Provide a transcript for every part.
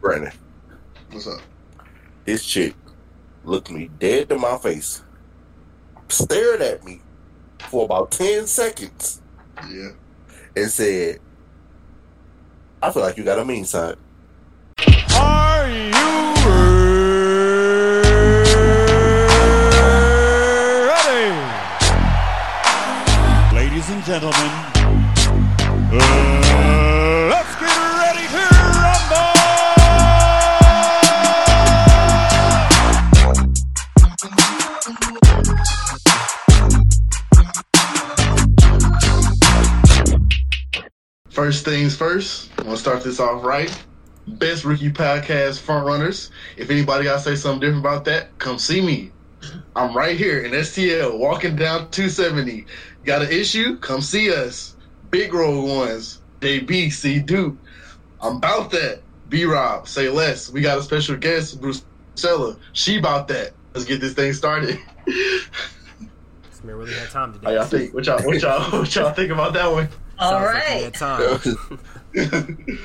Brandon. What's up? This chick looked me dead to my face, stared at me for about 10 seconds, Yeah. and said, I feel like you got a mean side. Are you ready? Ladies and gentlemen, uh, First things first, I'm gonna start this off right. Best rookie podcast front runners. If anybody gotta say something different about that, come see me. I'm right here in STL, walking down 270. Got an issue? Come see us. Big roll ones. JB, C Duke. I'm about that. B Rob, say less. We got a special guest, Bruce Sella. She about that. Let's get this thing started. This man really had time today. Y'all think? What y'all, what y'all, what y'all think about that one? All Sounds like he right. had time.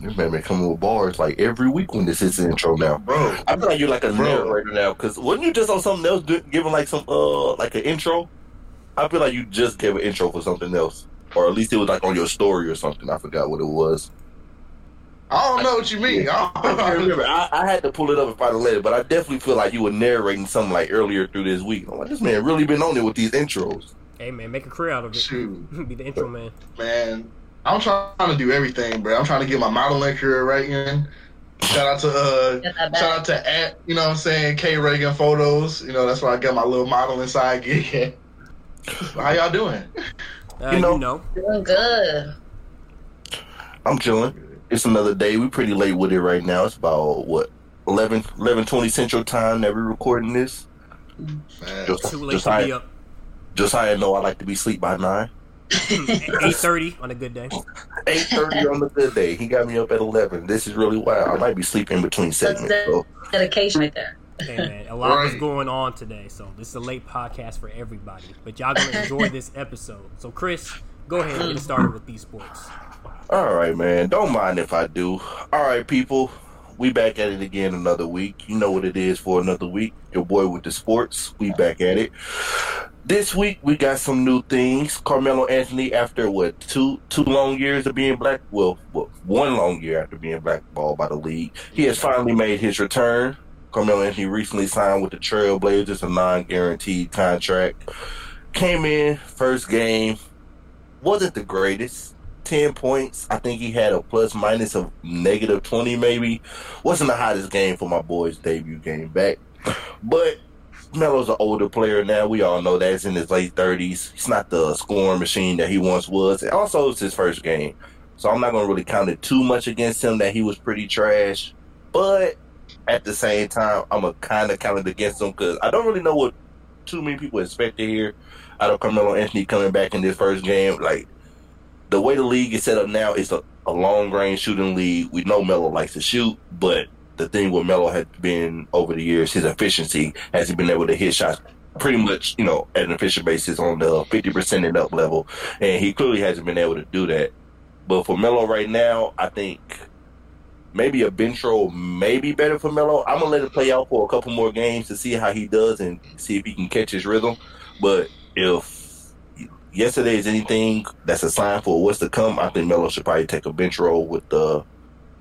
This man been coming with bars like every week when this is the intro now. Bro, I feel like you're like a Bro. narrator now, because wasn't you just on something else do, giving like some uh like an intro? I feel like you just gave an intro for something else, or at least it was like on your story or something. I forgot what it was. I don't know what you mean. I I can't don't remember. I, I had to pull it up and find the letter, but I definitely feel like you were narrating something like earlier through this week. I'm like, this man really been on it with these intros. Hey man, make a career out of it. Shoot, Be the intro man. man. I'm trying to do everything, bro. I'm trying to get my modeling career right in. Shout out to uh, shout out to at you know what I'm saying K Reagan photos. You know that's where I got my little modeling side gig. at. How y'all doing? Uh, You you know- know, Doing good. I'm chilling. It's another day. We pretty late with it right now. It's about what 11, 11 20 Central Time that we're recording this. Man, Just, too late just to how, be up. Just how I know I like to be sleep by nine. Eight thirty on a good day. Eight thirty on the good day. He got me up at eleven. This is really wild. I might be sleeping between segments. So Dedication right there. Hey man, a lot was Right. going on today, so this is a late podcast for everybody. But y'all gonna enjoy this episode. So Chris, go ahead and get mm. started with these sports. All right, man. Don't mind if I do. All right, people. We back at it again another week. You know what it is for another week. Your boy with the sports. We back at it. This week we got some new things. Carmelo Anthony, after what two two long years of being black, well, well, one long year after being blackballed by the league, he has finally made his return. Carmelo Anthony recently signed with the Trailblazers, a non-guaranteed contract. Came in first game, wasn't the greatest. 10 points. I think he had a plus minus of negative 20, maybe. Wasn't the hottest game for my boy's debut game back. But Melo's an older player now. We all know that. He's in his late 30s. He's not the scoring machine that he once was. Also, it's his first game. So I'm not going to really count it too much against him that he was pretty trash. But at the same time, I'm going to kind of count it against him because I don't really know what too many people expect to hear out of Carmelo Anthony coming back in this first game. Like, the way the league is set up now is a, a long range shooting league. We know Melo likes to shoot, but the thing with Melo has been over the years, his efficiency has he been able to hit shots pretty much, you know, at an efficient basis on the fifty percent and up level, and he clearly hasn't been able to do that. But for Melo right now, I think maybe a bench role may be better for Melo. I'm gonna let it play out for a couple more games to see how he does and see if he can catch his rhythm. But if yesterday is anything that's a sign for what's to come, I think Melo should probably take a bench role with the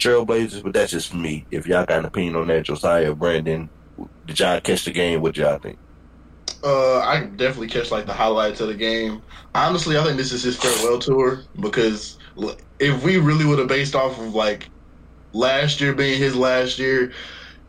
Trailblazers. But that's just me. If y'all got an opinion on that, Josiah, Brandon, did y'all catch the game? What y'all think? Uh, I definitely catch like the highlights of the game. Honestly, I think this is his farewell tour because if we really would have based off of like last year being his last year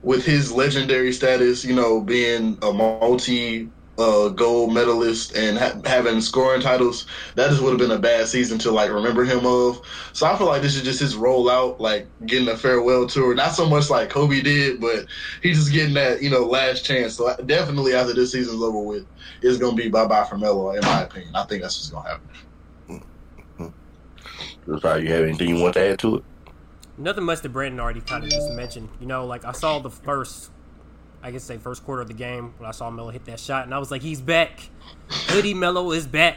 with his legendary status, you know, being a multi uh, gold medalist and ha- having scoring titles, that just would have been a bad season to like remember him of. So I feel like this is just his rollout, like getting a farewell tour. Not so much like Kobe did, but he's just getting that you know last chance. So definitely after this season's over with, it's gonna be bye bye for Melo, in my opinion. I think that's what's gonna happen. Josiah, you have anything you want to add to it? Nothing much that Brandon already kind of just mentioned. You know, like I saw the first, I guess say first quarter of the game when I saw Melo hit that shot, and I was like, he's back. Hoodie Melo is back.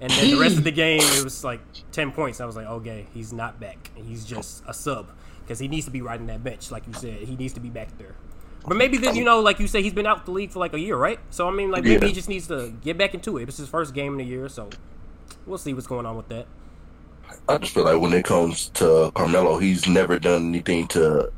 And then the rest of the game, it was like ten points. I was like, okay, he's not back. He's just a sub. because he needs to be riding that bench, like you said. He needs to be back there. But maybe then you know, like you said, he's been out the league for like a year, right? So I mean, like maybe Yeah. he just needs to get back into it. It's his first game in a year, so we'll see what's going on with that. I just feel like when it comes to Carmelo, he's never done anything to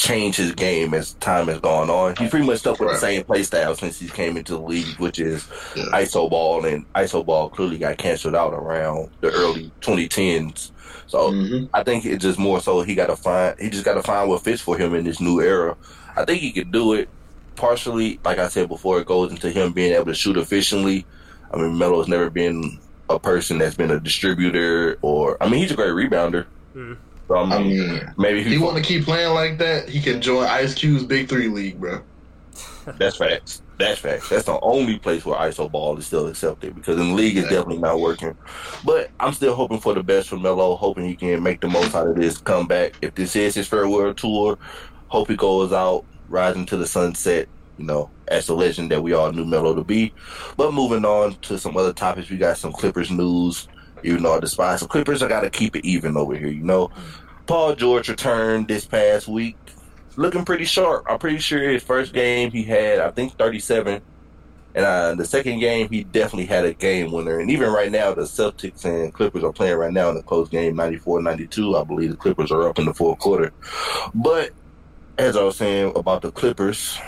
change his game as time has gone on. He's pretty much stuck with the same play style since he came into the league, which is Yeah. ISO ball, and ISO ball clearly got canceled out around the early 2010s. So Mhm. I think it's just more so he got to find he just got to find what fits for him in this new era. I think he could do it partially, like I said before. It goes into him being able to shoot efficiently. I mean, Melo's never been a person that's been a distributor, or I mean, he's a great rebounder. Mhm. So I mean, I mean, maybe he, he want to keep playing like that, he can join Ice Cube's Big Three League, bro. That's facts. That's facts. That's the only place where ISO ball is still accepted because in the league it's definitely not working. But I'm still hoping for the best for Melo, hoping he can make the most out of this comeback. If this is his farewell tour, hope he goes out rising to the sunset, you know, as the legend that we all knew Melo to be. But moving on to some other topics, we got some Clippers news. Even though I despise the Clippers, I got to keep it even over here, you know. Paul George returned this past week looking pretty sharp. I'm pretty sure his first game he had, I think, 37. And uh, the second game, he definitely had a game winner. And even right now, the Celtics and Clippers are playing right now in the close game, 94-92. I believe the Clippers are up in the fourth quarter. But as I was saying about the Clippers,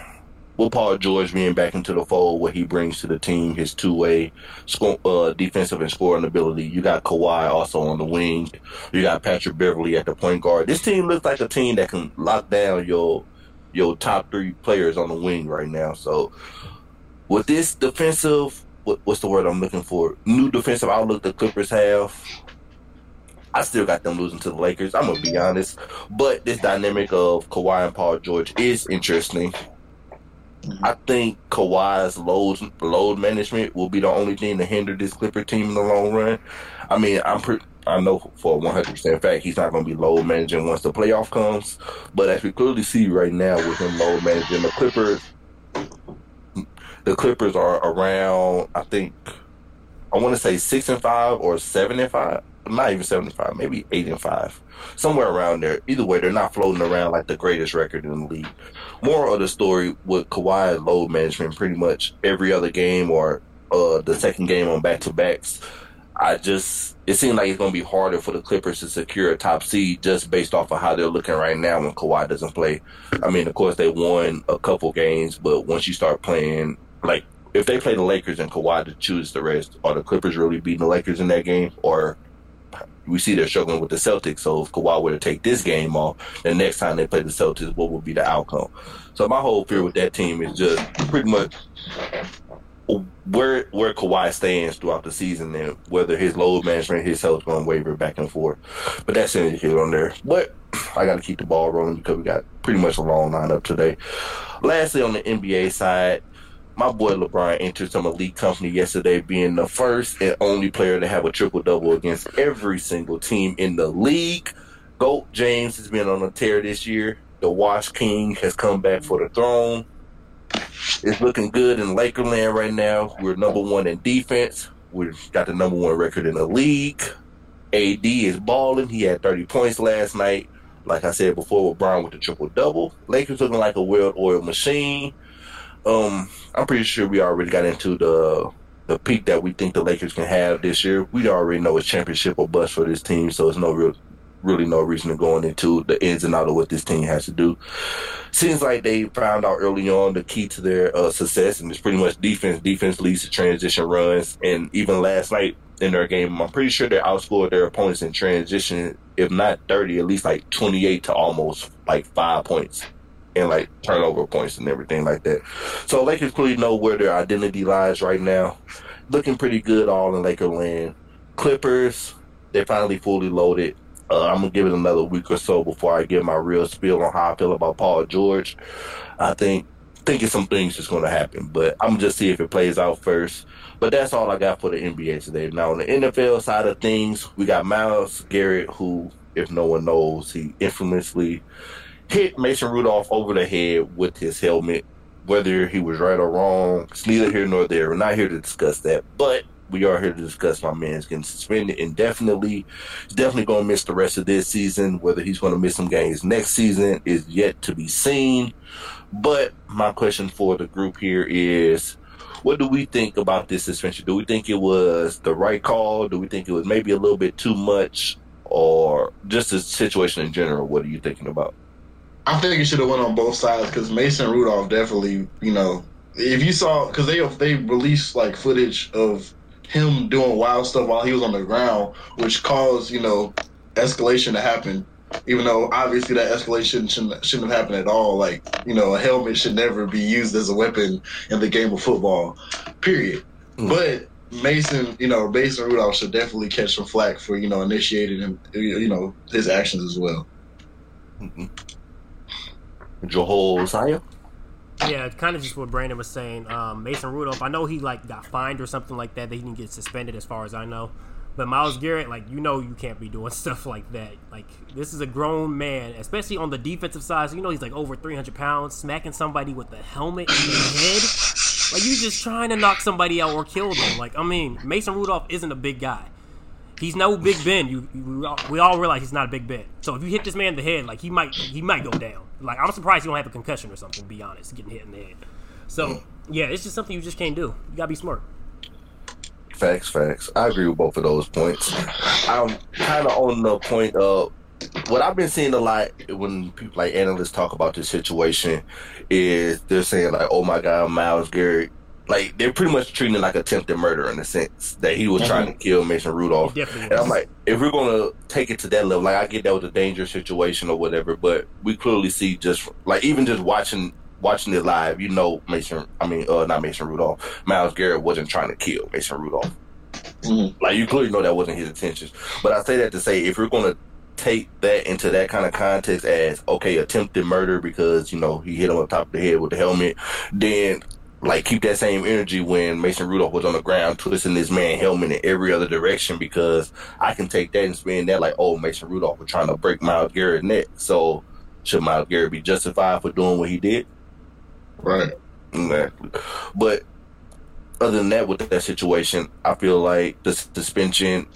with Paul George being back into the fold, what he brings to the team, his two-way sco- uh, defensive and scoring ability. You got Kawhi also on the wing. You got Patrick Beverley at the point guard. This team looks like a team that can lock down your your top three players on the wing right now. So with this defensive, what, what's the word I'm looking for? New defensive outlook the Clippers have. I still got them losing to the Lakers. I'm gonna be honest, but this dynamic of Kawhi and Paul George is interesting. I think Kawhi's load load management will be the only thing to hinder this Clipper team in the long run. I mean, I'm. I know for 100% fact he's not going to be load managing once the playoff comes. But as we clearly see right now with him load managing the Clippers, the Clippers are around. I think I want to say six and five or seven and five. Not even seven and five, maybe eight and five, somewhere around there. Either way, they're not floating around like the greatest record in the league. Moral of the story with Kawhi load management, pretty much every other game or uh, the second game on back to backs. I just it seems like it's going to be harder for the Clippers to secure a top seed just based off of how they're looking right now when Kawhi doesn't play. I mean, of course they won a couple games, but once you start playing like if they play the Lakers and Kawhi to choose the rest, are the Clippers really beating the Lakers in that game, or we see they're struggling with the Celtics? So if Kawhi were to take this game off, the next time they play the Celtics, what would be the outcome? So my whole fear with that team is just pretty much where where Kawhi stands throughout the season and whether his load management, his health going to waver back and forth. But that's in here on there. But I got to keep the ball rolling because we got pretty much a long lineup today. Lastly, on the NBA side, my boy LeBron entered some elite company yesterday, being the first and only player to have a triple double against every single team in the league. Goat James has been on a tear this year. The Wash King has come back for the throne. It's looking good in Lakerland right now. We're number one in defense. We've got the number one record in the league. AD is balling. He had 30 points last night. Like I said before, Brown with the triple double. Lakers looking like a well-oiled machine. Um, I'm pretty sure we already got into the the peak that we think the Lakers can have this year. We already know it's championship or bust for this team, so it's no real, really no reason to going into the ins and out of what this team has to do. Seems like they found out early on the key to their uh, success, and it's pretty much defense. Defense leads to transition runs, and even last night in their game, I'm pretty sure they outscored their opponents in transition, if not 30, at least like 28 to almost like five points and like turnover points and everything like that. So Lakers clearly know where their identity lies right now. Looking pretty good all in Laker land. Clippers, they're finally fully loaded. Uh, I'm gonna give it another week or so before I give my real spiel on how I feel about Paul George. I think thinking some things is gonna happen, but I'm just see if it plays out first. But that's all I got for the NBA today. Now on the NFL side of things, we got Myles Garrett, who, if no one knows, he infamously hit Mason Rudolph over the head with his helmet. Whether he was right or wrong, it's neither here nor there. We're not here to discuss that. But we are here to discuss my man's getting suspended indefinitely. He's definitely going to miss the rest of this season. Whether he's going to miss some games next season is yet to be seen. But my question for the group here is what do we think about this suspension? Do we think it was the right call? Do we think it was maybe a little bit too much? Or just the situation in general? What are you thinking about? I think it should have went on both sides because Mason Rudolph definitely, you know, if you saw because they they released like footage of him doing wild stuff while he was on the ground, which caused you know escalation to happen. Even though obviously that escalation shouldn't shouldn't have happened at all. Like you know, a helmet should never be used as a weapon in the game of football. Period. Mm. But Mason, you know, Mason Rudolph should definitely catch some flack for you know initiating him, you know, his actions as well. Joel Saya? Yeah, kind of just what Brandon was saying. Um, Mason Rudolph, I know he like got fined or something like that. That he didn't get suspended, as far as I know. But Myles Garrett, like you know, you can't be doing stuff like that. Like this is a grown man, especially on the defensive side. So you know he's like over 300 pounds, smacking somebody with a helmet in the head. Like you just trying to knock somebody out or kill them. Like I mean, Mason Rudolph isn't a big guy. He's no Big Ben. You, we, all, realize he's not a Big Ben. So if you hit this man in the head, like he might he might go down. Like I'm surprised he don't have a concussion or something. Be honest, getting hit in the head. So yeah, it's just something you just can't do. You gotta be smart. Facts, facts. I agree with both of those points. I'm kind of on the point of what I've been seeing a lot when people like analysts talk about this situation is they're saying like, "Oh my God, Myles Garrett." Like they're pretty much treating it like attempted murder in the sense that he was trying to kill Mason Rudolph. And I'm like, if we're gonna take it to that level, like I get that was a dangerous situation or whatever, but we clearly see just like even just watching watching it live, you know, Mason. I mean, uh, not Mason Rudolph. Myles Garrett wasn't trying to kill Mason Rudolph. Mhm. Like you clearly know that wasn't his intentions. But I say that to say, if we're gonna take that into that kind of context as okay, attempted murder because you know he hit him on top of the head with the helmet, then like keep that same energy when Mason Rudolph was on the ground twisting this man helmet in every other direction because I can take that and spin that like, oh, Mason Rudolph was trying to break Myles Garrett's neck. So should Myles Garrett be justified for doing what he did? Right. Exactly. But other than that, with that situation, I feel like the suspension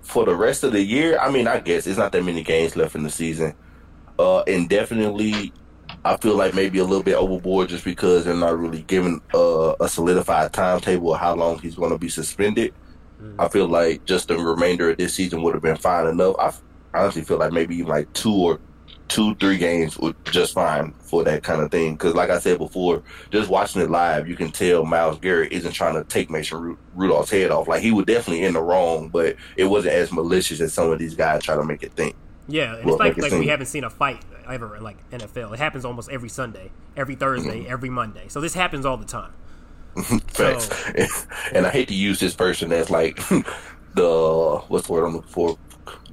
for the rest of the year. I mean, I guess it's not that many games left in the season. Uh, indefinitely, I feel like maybe a little bit overboard just because they're not really giving uh, a solidified timetable of how long he's going to be suspended. I feel like just the remainder of this season would have been fine enough. I f- honestly feel like maybe even like two or two, three games would just fine for that kind of thing. Because, like I said before, just watching it live, you can tell Myles Garrett isn't trying to take Mason Ru- Rudolph's head off. Like he was definitely in the wrong, but it wasn't as malicious as some of these guys try to make it think. Yeah, and Well, it's like it like we haven't seen a fight ever in like NFL. It happens almost every Sunday, every Thursday, Mm-hmm. every Monday. So this happens all the time. Facts. and I hate to use this person as like the what's the word I'm looking for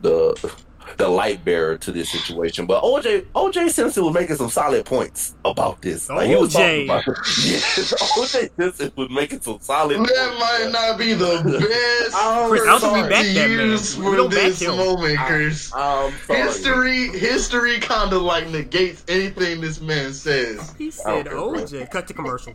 the the light bearer to this situation. But OJ OJ Simpson was making some solid points about this. Like, he was OJ. talking about yeah, OJ Simpson was making some solid. That might not be the best. I'm Chris, I don't think we sorry. back to that man. use We for don't back this him. moment, Chris. I'm sorry. history, history, kind of like negates anything this man says. He said, "OJ, cut the commercial."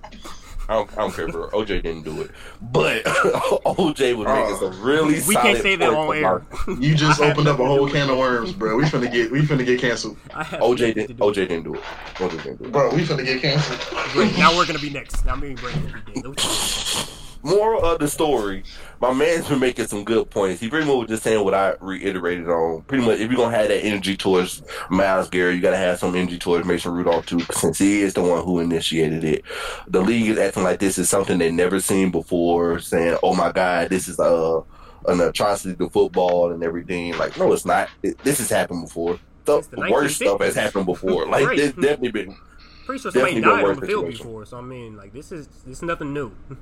I don't, I don't care, bro. OJ didn't do it, but OJ was making Oh. some really. We can't solid say that points on air. You just I opened up a whole can of worms, bro. We finna get, we finna get canceled, OJ didn't. OJ didn't do it. OJ didn't do it. bro. We finna get canceled. Now we're gonna be next. Now me and Brandon will be dead. Moral of the story, my man's been making some good points. He pretty much was just saying what I reiterated on. Pretty much, if you're gonna have that energy towards Myles Garrett, you gotta have some energy towards Mason Rudolph too, since he is the one who initiated it. The league is acting like this is something they never seen before, saying, "Oh my God, this is uh, an atrocity to football and everything." Like, no, it's not. It, this has happened before. The, the worst stuff has happened before. Like, Right. there's definitely been Pretty sure somebody died been on the field situation. before. So I mean, like this is this is nothing new.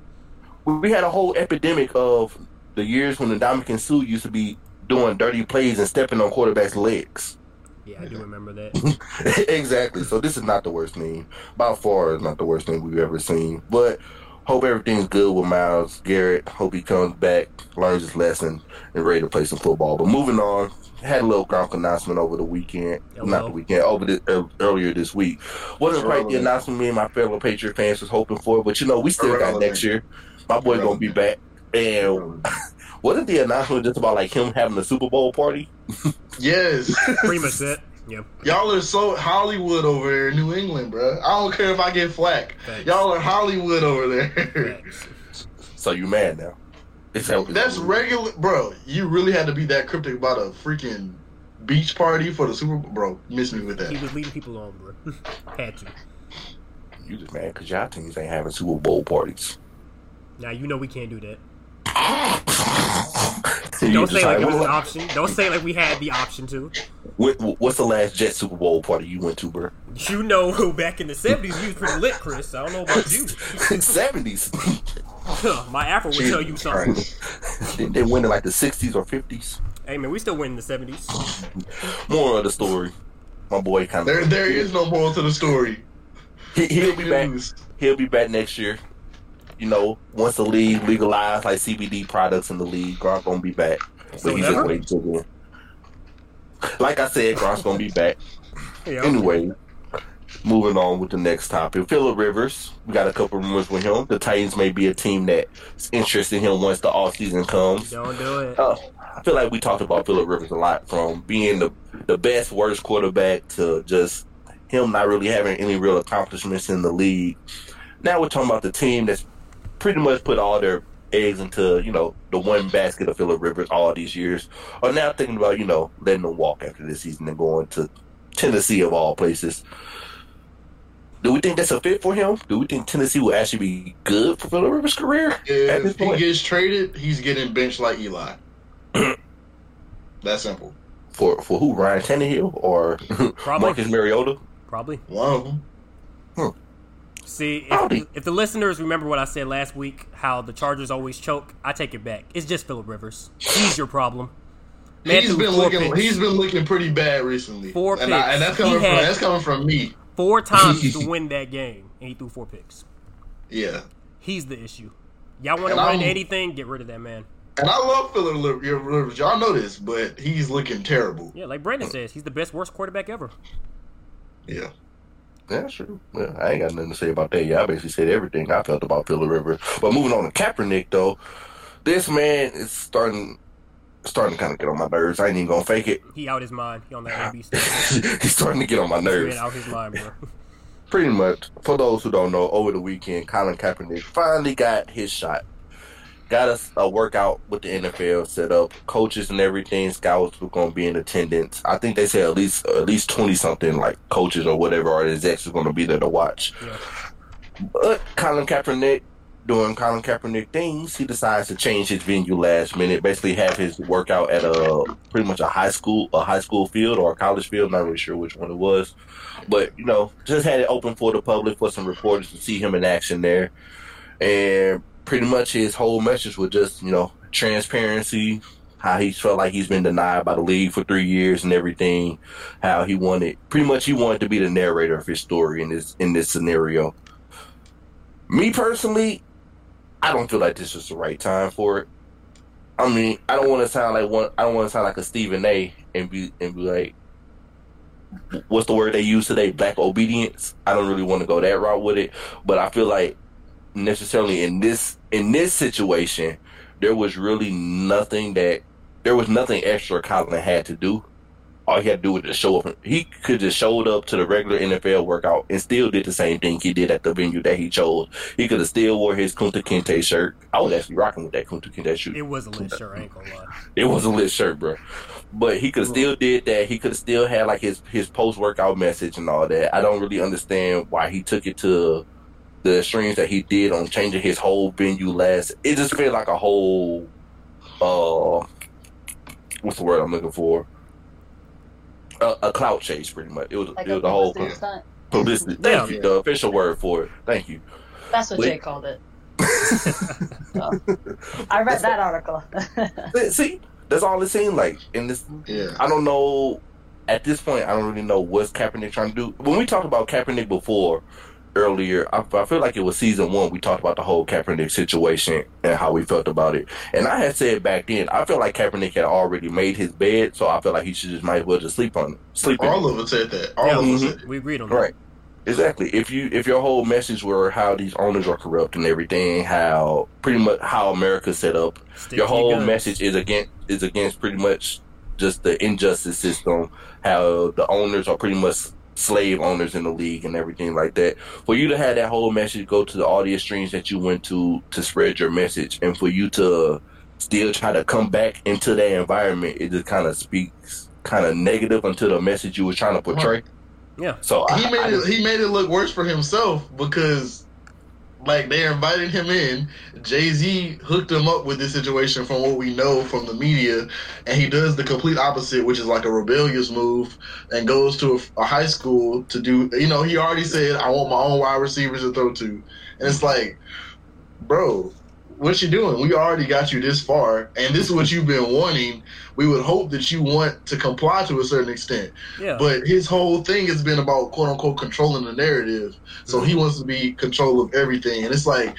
we had a whole epidemic of the years when the Ndamukong Suh used to be doing dirty plays and stepping on quarterbacks' legs. Yeah, I do remember that. exactly. So this is not the worst thing. By far, it's not the worst thing we've ever seen. But hope everything's good with Myles Garrett. Hope he comes back, learns his lesson, and ready to play some football. But moving on, had a little Gronk announcement over the weekend. Hello. Not the weekend, over the ear- earlier this week. Wasn't quite the announcement me and my fellow Patriot fans was hoping for, but you know we still got next year. My boy gonna be back. And wasn't the announcement just about like him having a Super Bowl party? Yes. Pretty much it. Yep. Y'all are so Hollywood over there in New England, bro. I don't care if I get flack. Thanks. Y'all are Hollywood over there. So you mad now? Is that- That's regular, bro. You really had to be that cryptic about a freaking beach party for the Super Bowl, bro. Miss me with that. He was leading people on, bro. Had to. You just mad because y'all teams ain't having Super Bowl parties. Now you know we can't do that. You Don't say like it was an option. Don't say like we had the option to. what- what's the last Jet Super Bowl party you went to, bro? You know, who back in the seventies, you was pretty lit, Chris. I don't know about you. Seventies. My afro would tell you something. they, they went in like the sixties or fifties. Hey man, we still win in the seventies. More of the story. My boy kind There, of. there is no moral to the story. He, he'll be back. He'll be back next year. You know, once the league legalized like CBD products in the league, Gronk gonna be back. But So he's never? just waiting till then. Like I said, Gronk's gonna be back. Yeah. Anyway, moving on with the next topic. Philip Rivers, we got a couple rumors with him. The Titans may be a team that's interested in him once the offseason comes. Don't do it. Uh, I feel like we talked about Philip Rivers a lot from being the the best worst quarterback to just him not really having any real accomplishments in the league. Now we're talking about the team that's pretty much put all their eggs into, you know, the one basket of Philip Rivers all these years. Are now thinking about, you know, letting him walk after this season and going to Tennessee of all places. Do we think that's a fit for him? Do we think Tennessee will actually be good for Philip Rivers' career at this If he gets traded, he's getting benched like Eli. that simple. For for who? Ryan Tannehill or Probably. Marcus Mariota? Probably. One of them. Hmm. See, if, if the listeners remember what I said last week, how the Chargers always choke, I take it back. It's just Philip Rivers. He's your problem. Man He's been looking. picks. He's been looking pretty bad recently. Four and, I, and that's coming from that's coming from me. four times to win that game, and he threw four picks. Yeah. He's the issue. Y'all want to run I'm- anything? Get rid of that man. And I love Philip Rivers. Y'all know this, but he's looking terrible. Yeah, like Brandon says, he's the best worst quarterback ever. Yeah. Yeah, sure. Well, I ain't got nothing to say about that. Yeah, I basically said everything I felt about Philip Rivers. But moving on to Kaepernick, though, this man is starting starting to kind of get on my nerves. I ain't even gonna fake it. He out his mind. He on that AB. He's starting to get on my He nerves. out his mind, bro. Pretty much. For those who don't know, over the weekend, Colin Kaepernick finally got his shot. Got us a workout with the NFL set up, coaches and everything. Scouts were going to be in attendance. I think they said at least at least twenty something like coaches or whatever or execs are going to be there to watch. Yeah. But Colin Kaepernick, doing Colin Kaepernick things, he decides to change his venue last minute. Basically, have his workout at a pretty much a high school, a high school field or a college field. Not really sure which one it was, but you know, just had it open for the public for some reporters to see him in action there. And pretty much his whole message was just you know transparency. How he felt like he's been denied by the league for three years and everything. How he wanted, pretty much, he wanted to be the narrator of his story in this in this scenario. Me personally, I don't feel like this is the right time for it. I mean, I don't want to sound like one. I don't want to sound like a Stephen A. and be and be like, what's the word they use today? Black obedience. I don't really want to go that route with it, but I feel like necessarily in this in this situation, there was really nothing that there was nothing extra Colin had to do. All he had to do was just show up. He could just showed up to the regular NFL workout and still did the same thing he did at the venue that he chose. He could have still wore his Kunta Kinte shirt. I was actually rocking with that Kunta Kinte shirt. It was a lit shirt, I ain't gonna lie. It was a lit shirt, bro. But he could have still did that. He could have still had like his his post workout message and all that. I don't really understand why he took it to the streams that he did on changing his whole venue last. It just felt like a whole uh what's the word I'm looking for? A, a clout chase, pretty much. It was Like it a was the whole publicity stunt. publicity. Thank Yeah. you, the official word for it. Thank you. That's what Wait. Jay called it. So, I read that article. See, that's all it seemed like. And this Yeah. I don't know. At this point, I don't really know what's Kaepernick trying to do. When we talked about Kaepernick before, earlier, I, I feel like it was season one. We talked about the whole Kaepernick situation and how we felt about it. And I had said back then, I felt like Kaepernick had already made his bed, so I felt like he should just might as well just sleep on it. Sleep in All it. of us said that. All Yeah. of us said it. We agreed on that. Right. Exactly. If you if your whole message were how these owners are corrupt and everything, how pretty much how America's set up, Stick your your whole guns. message is against is against pretty much just the injustice system, how the owners are pretty much slave owners in the league and everything like that. For you to have that whole message go to the audience streams that you went to to spread your message, and for you to still try to come back into that environment, it just kind of speaks kind of negative unto the message you were trying to portray. Yeah. So he I- made I- it. He made it look worse for himself because, like, they invited him in. Jay Z hooked him up with this situation from what we know from the media, and he does the complete opposite, which is like a rebellious move, and goes to a, a high school to do. You know, he already said, "I want my own wide receivers to throw to," and it's like, bro. What you doing? We already got you this far, and this is what you've been wanting. We would hope that you want to comply to a certain extent. Yeah. But his whole thing has been about quote unquote controlling the narrative. So he mm-hmm. wants to be control of everything. And it's like,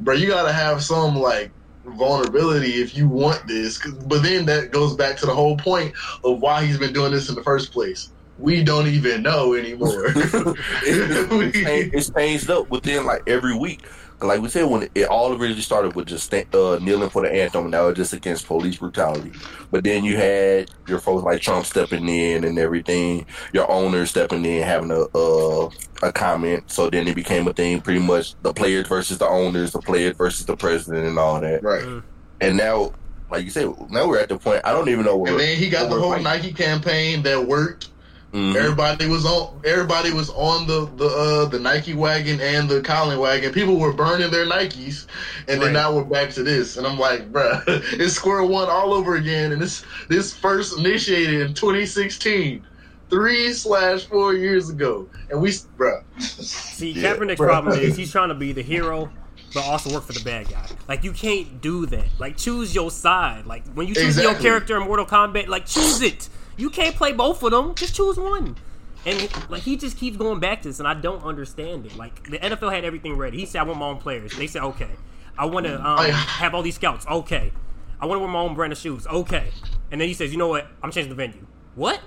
bro, you gotta have some like vulnerability if you want this. But then that goes back to the whole point of why he's been doing this in the first place. We don't even know anymore. it's, changed, it's changed up within like every week. Like we said, when it, it all originally started with just sta- uh, kneeling for the anthem, and that was just against police brutality. But then you had your folks like Trump stepping in and everything, your owners stepping in, having a uh, a comment. So then it became a thing, pretty much the players versus the owners, the players versus the president, and all that. right. And now, like you said, now we're at the point. I don't even know where. And then he got the whole we're Nike campaign that worked. Mhm. Everybody was on. Everybody was on the the uh, the Nike wagon and the Colin wagon. People were burning their Nikes, and Right. then now we're back to this. And I'm like, bruh, it's square one all over again. And this this first initiated in 2016, three slash four years ago. And we, bruh, See, Yeah. Kaepernick's Bro. problem is he's trying to be the hero, but also work for the bad guy. Like you can't do that. Like choose your side. Like when you choose your character in Mortal Kombat, like choose it. You can't play both of them. Just choose one. And like he just keeps going back to this, and I don't understand it. Like the NFL had everything ready. He said, "I want my own players." They said, "Okay." I want to um, have all these scouts. Okay. I want to wear my own brand of shoes. Okay. And then he says, "You know what? I'm changing the venue." What?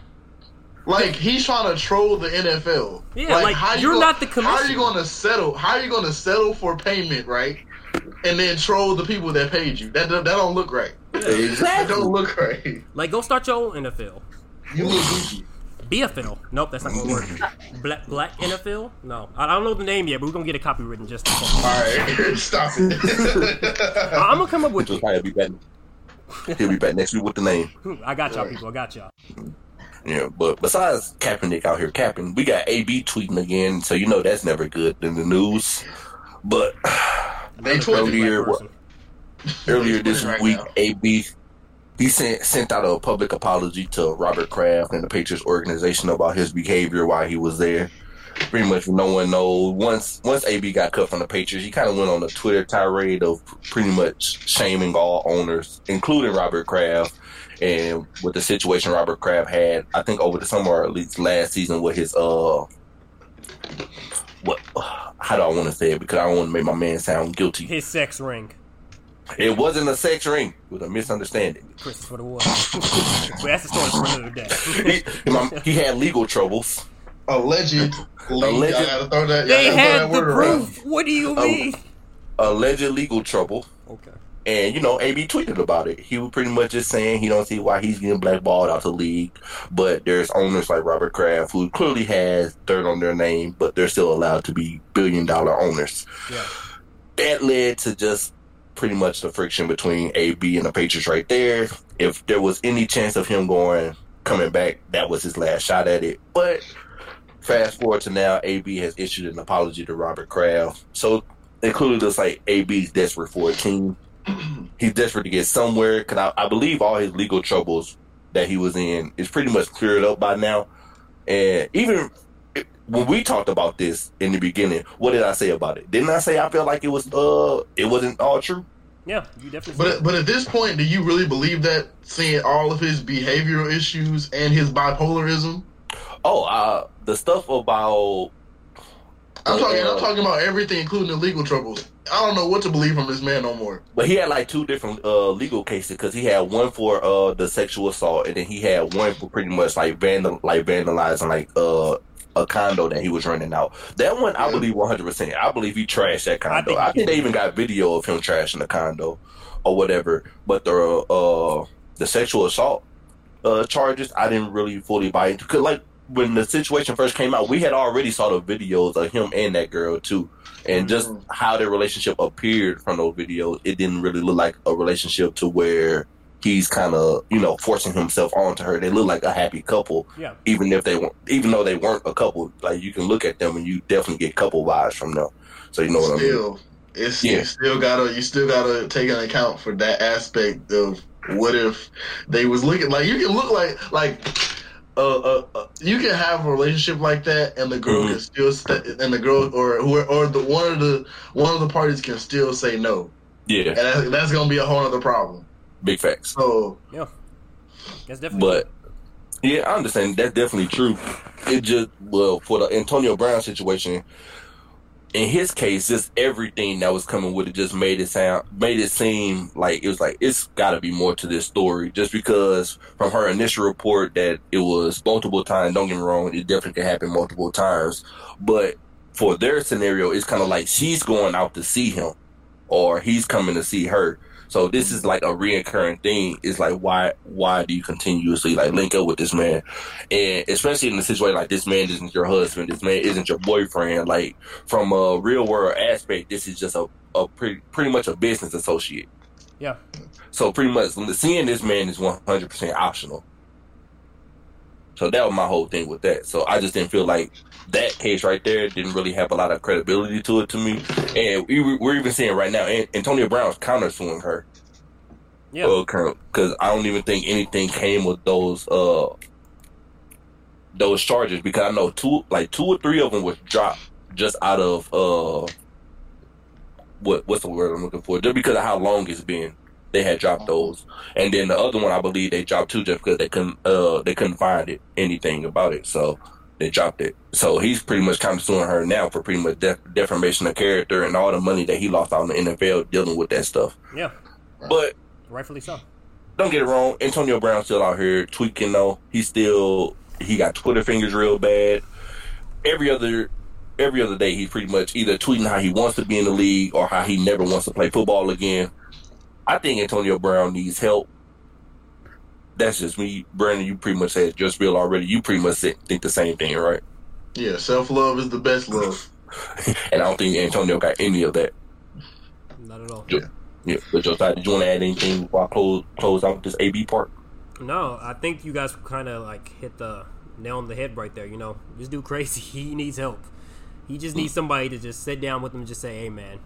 like he's trying to troll the NFL. Yeah, like, how you you're gonna- not the How are you going to settle? How are you going to settle for payment, right? And then troll the people that paid you. That that don't look right. That Exactly. don't look right. Like go start your own NFL. You look goofy. BFL. Nope, that's not gonna work. Black Black NFL? No, I I don't know the name yet, but we're gonna get a copywritten just. In case. All right, stop it. I- I'm gonna come up with. He'll probably be back. He'll be back next week with the name. I got y'all, people. I got y'all. Yeah, but besides Kaepernick out here capping, we got AB tweeting again, so you know that's never good in the news. But they earlier- earlier this right week, now. AB he sent sent out a public apology to Robert Kraft and the Patriots organization about his behavior while he was there. Pretty much no one knows. Once once AB got cut from the Patriots, he kind of went on a Twitter tirade of pretty much shaming all owners, including Robert Kraft. And with the situation Robert Kraft had, I think over the summer or at least last season with his uh what how do I want to say it because I don't want to make my man sound guilty. His sex ring. It wasn't a sex ring. It was a misunderstanding. Christopher the Wood. but that's the story for another day. he, my- he had legal troubles. Alleged. Alleged- throw that. they y'all throw had that the word around. proof. What do you mean? Alleged legal trouble. Okay. And, you know, AB tweeted about it. He was pretty much just saying he don't see why he's getting blackballed out the league. But there's owners like Robert Kraft who clearly has dirt on their name, but they're still allowed to be billion dollar owners. Yeah. That led to just pretty much the friction between AB and the Patriots right there. If there was any chance of him going, coming back, that was his last shot at it. But fast forward to now, AB has issued an apology to Robert Kraft. So it clearly looks like AB's desperate for a team. He's desperate to get somewhere because I, I believe all his legal troubles that he was in is pretty much cleared up by now. And even when we talked about this in the beginning, what did I say about it? Didn't I say I felt like it was uh it wasn't all true? Yeah, you definitely. But but at this point, do you really believe that? Seeing all of his behavioral issues and his bipolarism, Oh, uh the stuff about I'm talking. I'm talking about everything, including the legal troubles. I don't know what to believe from this man no more. But he had like two different uh, legal cases because he had one for uh, the sexual assault, and then he had one for pretty much like vandal, like vandalizing like uh, a condo that he was renting out. That one, I believe one hundred percent. I believe he trashed that condo. think I think, they even got video of him trashing the condo or whatever. But the uh the sexual assault uh charges, I didn't really fully buy into. Cause like when the situation first came out, we had already saw the videos of him and that girl too. And just Mhm. how their relationship appeared from those videos, it didn't really look like a relationship to where he's kind of you know forcing himself onto her. They look like a happy couple, Yeah. even if they weren't, even though they weren't a couple. Like you can look at them and you definitely get couple vibes from them. So you know what I mean? still, it's Yeah. you still gotta you still gotta take an account for that aspect of what if they was looking like you can look like like. Uh, uh, uh, you can have a relationship like that, and the girl Mhm. can still, st- and the girl or who or the one of the one of the parties can still say no, Yeah, and that, that's gonna be a whole other problem. big facts. So yeah, That's definitely. But yeah, I understand that's definitely true. It just well for the Antonio Brown situation. In his case, just everything that was coming with it just made it sound made it seem like it was like it's got to be more to this story. Just because from her initial report that it was multiple times. Don't get me wrong, it definitely can happen multiple times. But for their scenario, it's kind of like she's going out to see him, or he's coming to see her. So this is like a reoccurring thing. It's like why why do you continuously like link up with this man? And especially in a situation like this man isn't your husband, this man isn't your boyfriend. Like from a real world aspect, this is just a, a pretty pretty much a business associate. Yeah. So pretty much seeing this man is one hundred percent optional. So that was my whole thing with that. So I just didn't feel like that case right there didn't really have a lot of credibility to it to me. And we, were- we're even seeing right now, An- Antonio Brown's countersuing her yeah. because I don't even think anything came with those uh those charges because I know two like two or three of them was dropped just out of uh what what's the word I'm looking for just because of how long it's been they had dropped those and then the other one I believe they dropped too just because they couldn't uh they couldn't find it anything about it so they dropped it so he's pretty much kind of suing her now for pretty much def- defamation of character and all the money that he lost out in the NFL dealing with that stuff Yeah. but Rightfully so. don't get it wrong. Antonio Brown's still out here tweaking though. He's still he got Twitter fingers real bad. Every other every other day he's pretty much either tweeting how he wants to be in the league or how he never wants to play football again. I think Antonio Brown needs help. That's just me. Brandon, you pretty much said just real already. You pretty much think the same thing, right? yeah, self love is the best love. And I don't think Antonio got any of that. Not at all. Yeah. Yeah. But Josiah, did you want to add anything before I close close out this AB part? No, I think you guys kind of like hit the nail on the head right there. You know, this dude crazy. He needs help. He just needs mm. somebody to just sit down with him and just say, "Hey, man,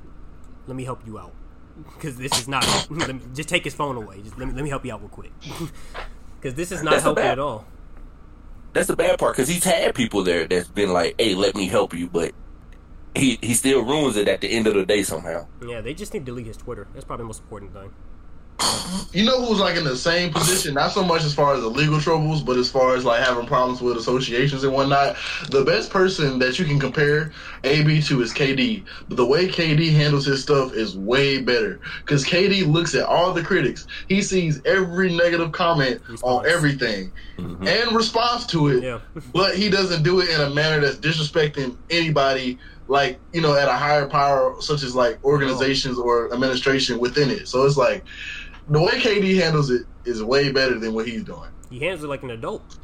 let me help you out." Because this is not. let me, just take his phone away. Just let me let me help you out real quick. Because this is not That's helping bad- at all. that's the bad part because he's had people there that's been like, "Hey, let me help you," but he he still ruins it at the end of the day somehow. Yeah, they just need to delete his Twitter. That's probably the most important thing. You know who's like in the same position? Not so much as far as the legal troubles, but as far as like having problems with associations and whatnot. The best person that you can compare AB to is KD. But the way KD handles his stuff is way better because KD looks at all the critics. He sees every negative comment on everything Mhm. and responds to it. Yeah, but he doesn't do it in a manner that's disrespecting anybody like you know at a higher power such as like organizations or administration within it so it's like the way kd handles it is way better than what he's doing. He handles it like an adult.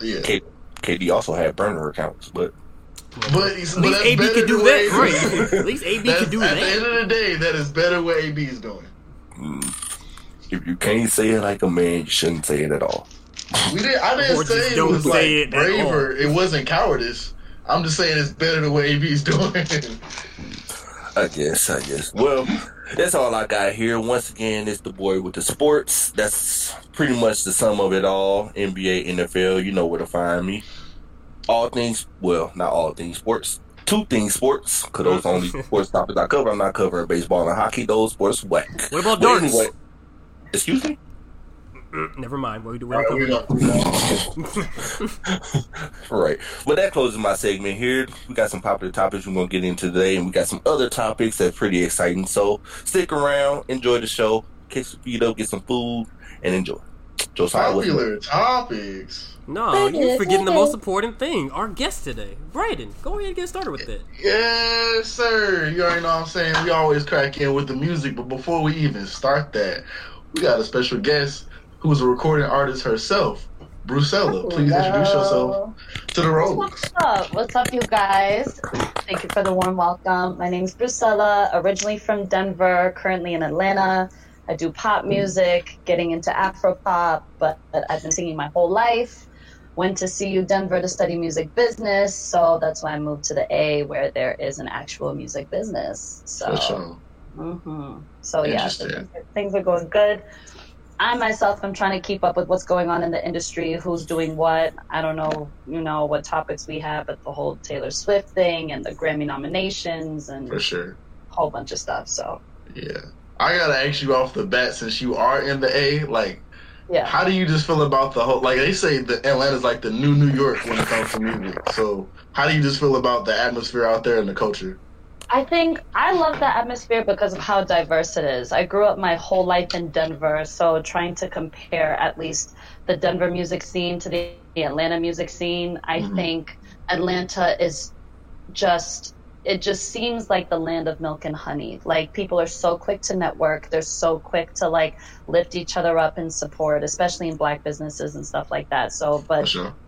yeah. K- KD also had burner accounts, but but, he's, At least that's AB could do than that, right? At least AB That's- can do at the end of the day that is better what ab is doing. Mm, if you can't say it like a man, you shouldn't say it at all. we did i didn't Or say it was say like it braver. it wasn't cowardice. I'm just saying it's better than what ab's doing. I guess, I guess. Well, that's all I got here. Once again, it's the boy with the sports. That's pretty much the sum of it all. NBA, NFL, you know where to find me. All things, well, not all things sports. Two things sports, because those only sports topics I cover. I'm not covering baseball and hockey. Those sports whack. What about darts? anyway, excuse me? Never mind. What we do? We don't right, cover we that. don't- right. But that closes my segment here. We got some popular topics we're going to get into today, and we got some other topics that's pretty exciting. So stick around, enjoy the show, kick your feet up, get some food, and enjoy. Josiah was Popular topics. No, you're forgetting the most important thing. Our guest today, Brayden. Go ahead and get started with it. Yes, sir. You already know what I'm saying. We always crack in with the music, but before we even start that, we got a special guest who's a recording artist herself, Brucella. Please introduce yourself to the Rolex. What's up? What's up, you guys? Thank you for the warm welcome. My name is Brucella, originally from Denver, currently in Atlanta. I do pop music, getting into Afro pop, but I've been singing my whole life. Went to CU Denver to study music business, so that's why I moved to the A, where there is an actual music business. So, For sure. hmm so yeah, so Interesting. things, things are going good. I myself am trying to keep up with what's going on in the industry, who's doing what. I don't know, you know, what topics we have, but the whole Taylor Swift thing and the Grammy nominations and For a sure. whole bunch of stuff. So Yeah. I gotta ask you off the bat since you are in the A, like, yeah, how do you just feel about the whole? Like they say, that Atlanta's like the new New York when it comes to music. So, how do you just feel about the atmosphere out there and the culture? I think I love the atmosphere because of how diverse it is. I grew up my whole life in Denver, so trying to compare at least the Denver music scene to the Atlanta music scene, I Mhm. think Atlanta is just it just seems like the land of milk and honey. Like people are so quick to network, they're so quick to like lift each other up and support, especially in black businesses and stuff like that. So, but sure.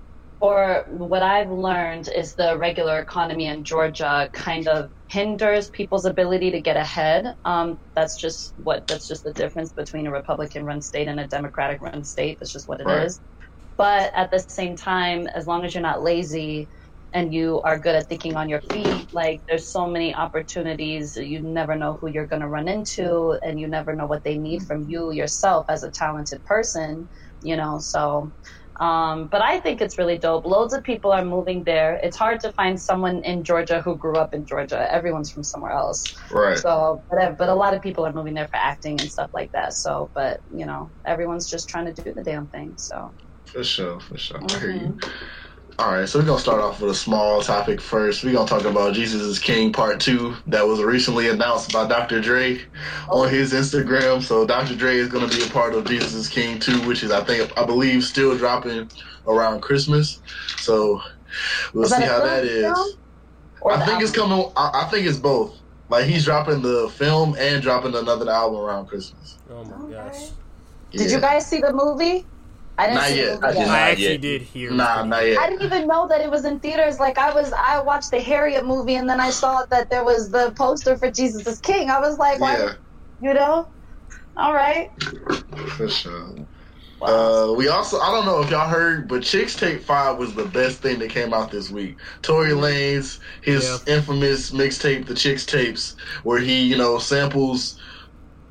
Or what I've learned is the regular economy in Georgia kind of hinders people's ability to get ahead. Um, that's just what that's just the difference between a Republican run state and a Democratic run state. That's just what it is. Right. But at the same time, as long as you're not lazy and you are good at thinking on your feet, like there's so many opportunities. You never know who you're going to run into, and you never know what they need from you yourself as a talented person. You know, so um, but I think it's really dope. Loads of people are moving there. It's hard to find someone in Georgia who grew up in Georgia. Everyone's from somewhere else. Right. So, but, but a lot of people are moving there for acting and stuff like that. So, but you know, everyone's just trying to do the damn thing. So, For sure, for sure. I hear you. Mhm. All right, so we're gonna start off with a small topic first. We're gonna talk about Jesus is King Part Two that was recently announced by Dr. Dre on oh. his Instagram. So Dr. Dre is gonna be a part of Jesus is King Two, which is I think I believe still dropping around Christmas. So we'll see how that is. I the think it's coming. I, I think it's both. Like he's dropping the film and dropping another album around Christmas. Oh my Okay. gosh. Did Yeah. you guys see the movie? I didn't Not yet. I did not. I actually yet. did hear. Nah, not yet. I didn't even know that it was in theaters. Like I was, I watched the Harriet movie, and then I saw that there was the poster for Jesus is King. I was like, why, Yeah, you know? All right. for sure. Wow. Uh, we also, I don't know if y'all heard, but Chixtape 5 was the best thing that came out this week. Tory Lanez, his Yeah. infamous mixtape, The Chixtapes, where he, you know, samples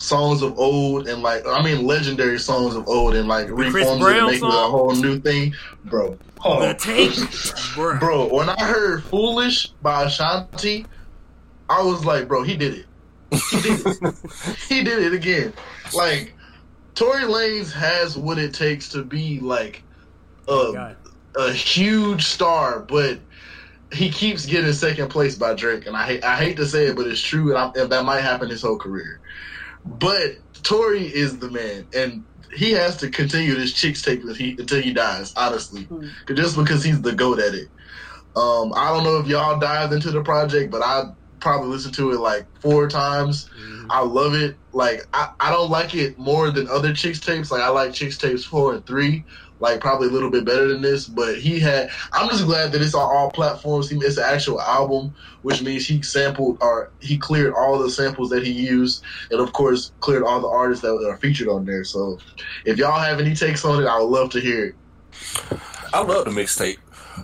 songs of old and like, I mean, legendary songs of old and like Chris reforms it and make it a whole new thing. Bro. hold The on. tape. Bro, when I heard Foolish by Ashanti, I was like, bro, he did it. He did it. he did it again. Like, Tory Lanez has what it takes to be like a, a huge star, but he keeps getting second place by Drake, and I hate I hate to say it, but it's true, and, I, and that might happen his whole career. But Tory is the man, and he has to continue this Chixtape until he, until he dies. Honestly, Hmm. just because he's the goat at it. Um, I don't know if y'all dived into the project, but I probably listened to it like four times. Mhm. I love it. Like I, I don't like it more than other Chixtapes. Like I like Chixtapes four and three, like probably a little bit better than this. But he had. I'm just glad that it's on all platforms. He it's an actual album, which means he sampled or he cleared all the samples that he used, and of course cleared all the artists that are featured on there. So if y'all have any takes on it, I would love to hear it. I love the mixtape.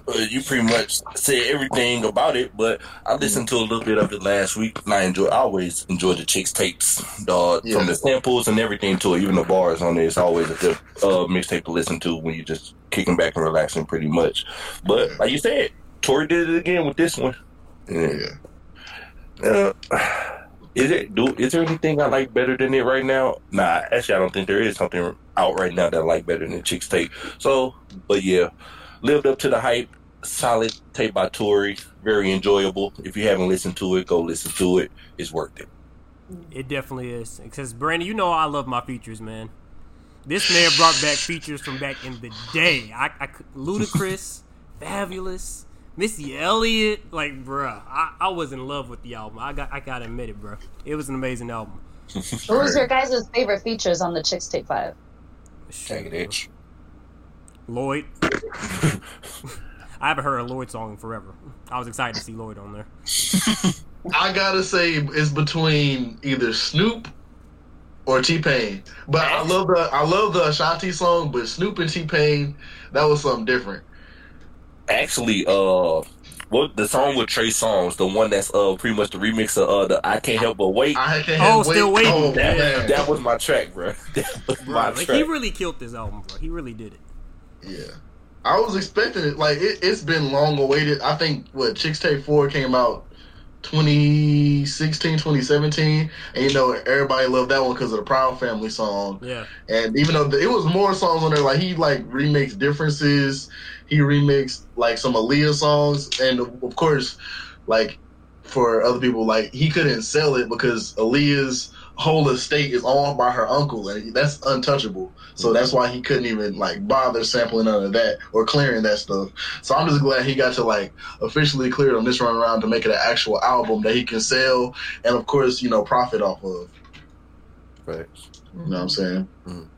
Uh, you pretty much said everything about it, but I listened to a little bit of it last week, and I enjoy. I always enjoy the Chixtapes, uh, Yeah. from the samples and everything to it. Even the bars on there, it's always a good uh, mixtape to listen to when you're just kicking back and relaxing, pretty much. But like you said, Tory did it again with this one. Yeah. Uh, is it do? Is there anything I like better than it right now? Nah, actually, I don't think there is something out right now that I like better than Chixtape. So, but yeah, lived up to the hype. Solid tape by Tory, very enjoyable. If you haven't listened to it, go listen to it. It's worth it. It definitely is. Because Brandon, you know I love my features, man. This man brought back features from back in the day. I, I could- Ludacris, Fabolous, Missy Elliott. Like, bruh, I, I was in love with the album. I got I gotta admit it, bro. It was an amazing album. Who was your guys' favorite features on the Chixtape Five? Jagged Edge. Lloyd. I haven't heard a Lloyd song in forever. I was excited to see Lloyd on there. I gotta say it's between either Snoop or T Pain. But I love the I love the Ashanti song, but Snoop and T Pain, that was something different. Actually, uh, what the song with Trey Songz, the one that's uh pretty much the remix of uh the I Can't Help But Wait. I can't Oh, wait. Still Waiting. Oh, that, man. that was my track, bro. That was Bro, my like, track. he really killed this album, bro. He really did it. Yeah. I was expecting it. Like it, it's been long awaited. I think what Chixtape Four came out 2016, 2017, and you know everybody loved that one because of the Proud Family song. Yeah. And even though it was more songs on there, like he like remixed differences, he remixed like some Aaliyah songs, and of course, like for other people, like he couldn't sell it because Aaliyah's whole estate is owned by her uncle, and that's untouchable. So that's why he couldn't even like bother sampling none of that or clearing that stuff. So I'm just glad he got to like officially clear it on this run around to make it an actual album that he can sell, and of course, you know, profit off of. Right. You know what I'm saying? Mhm.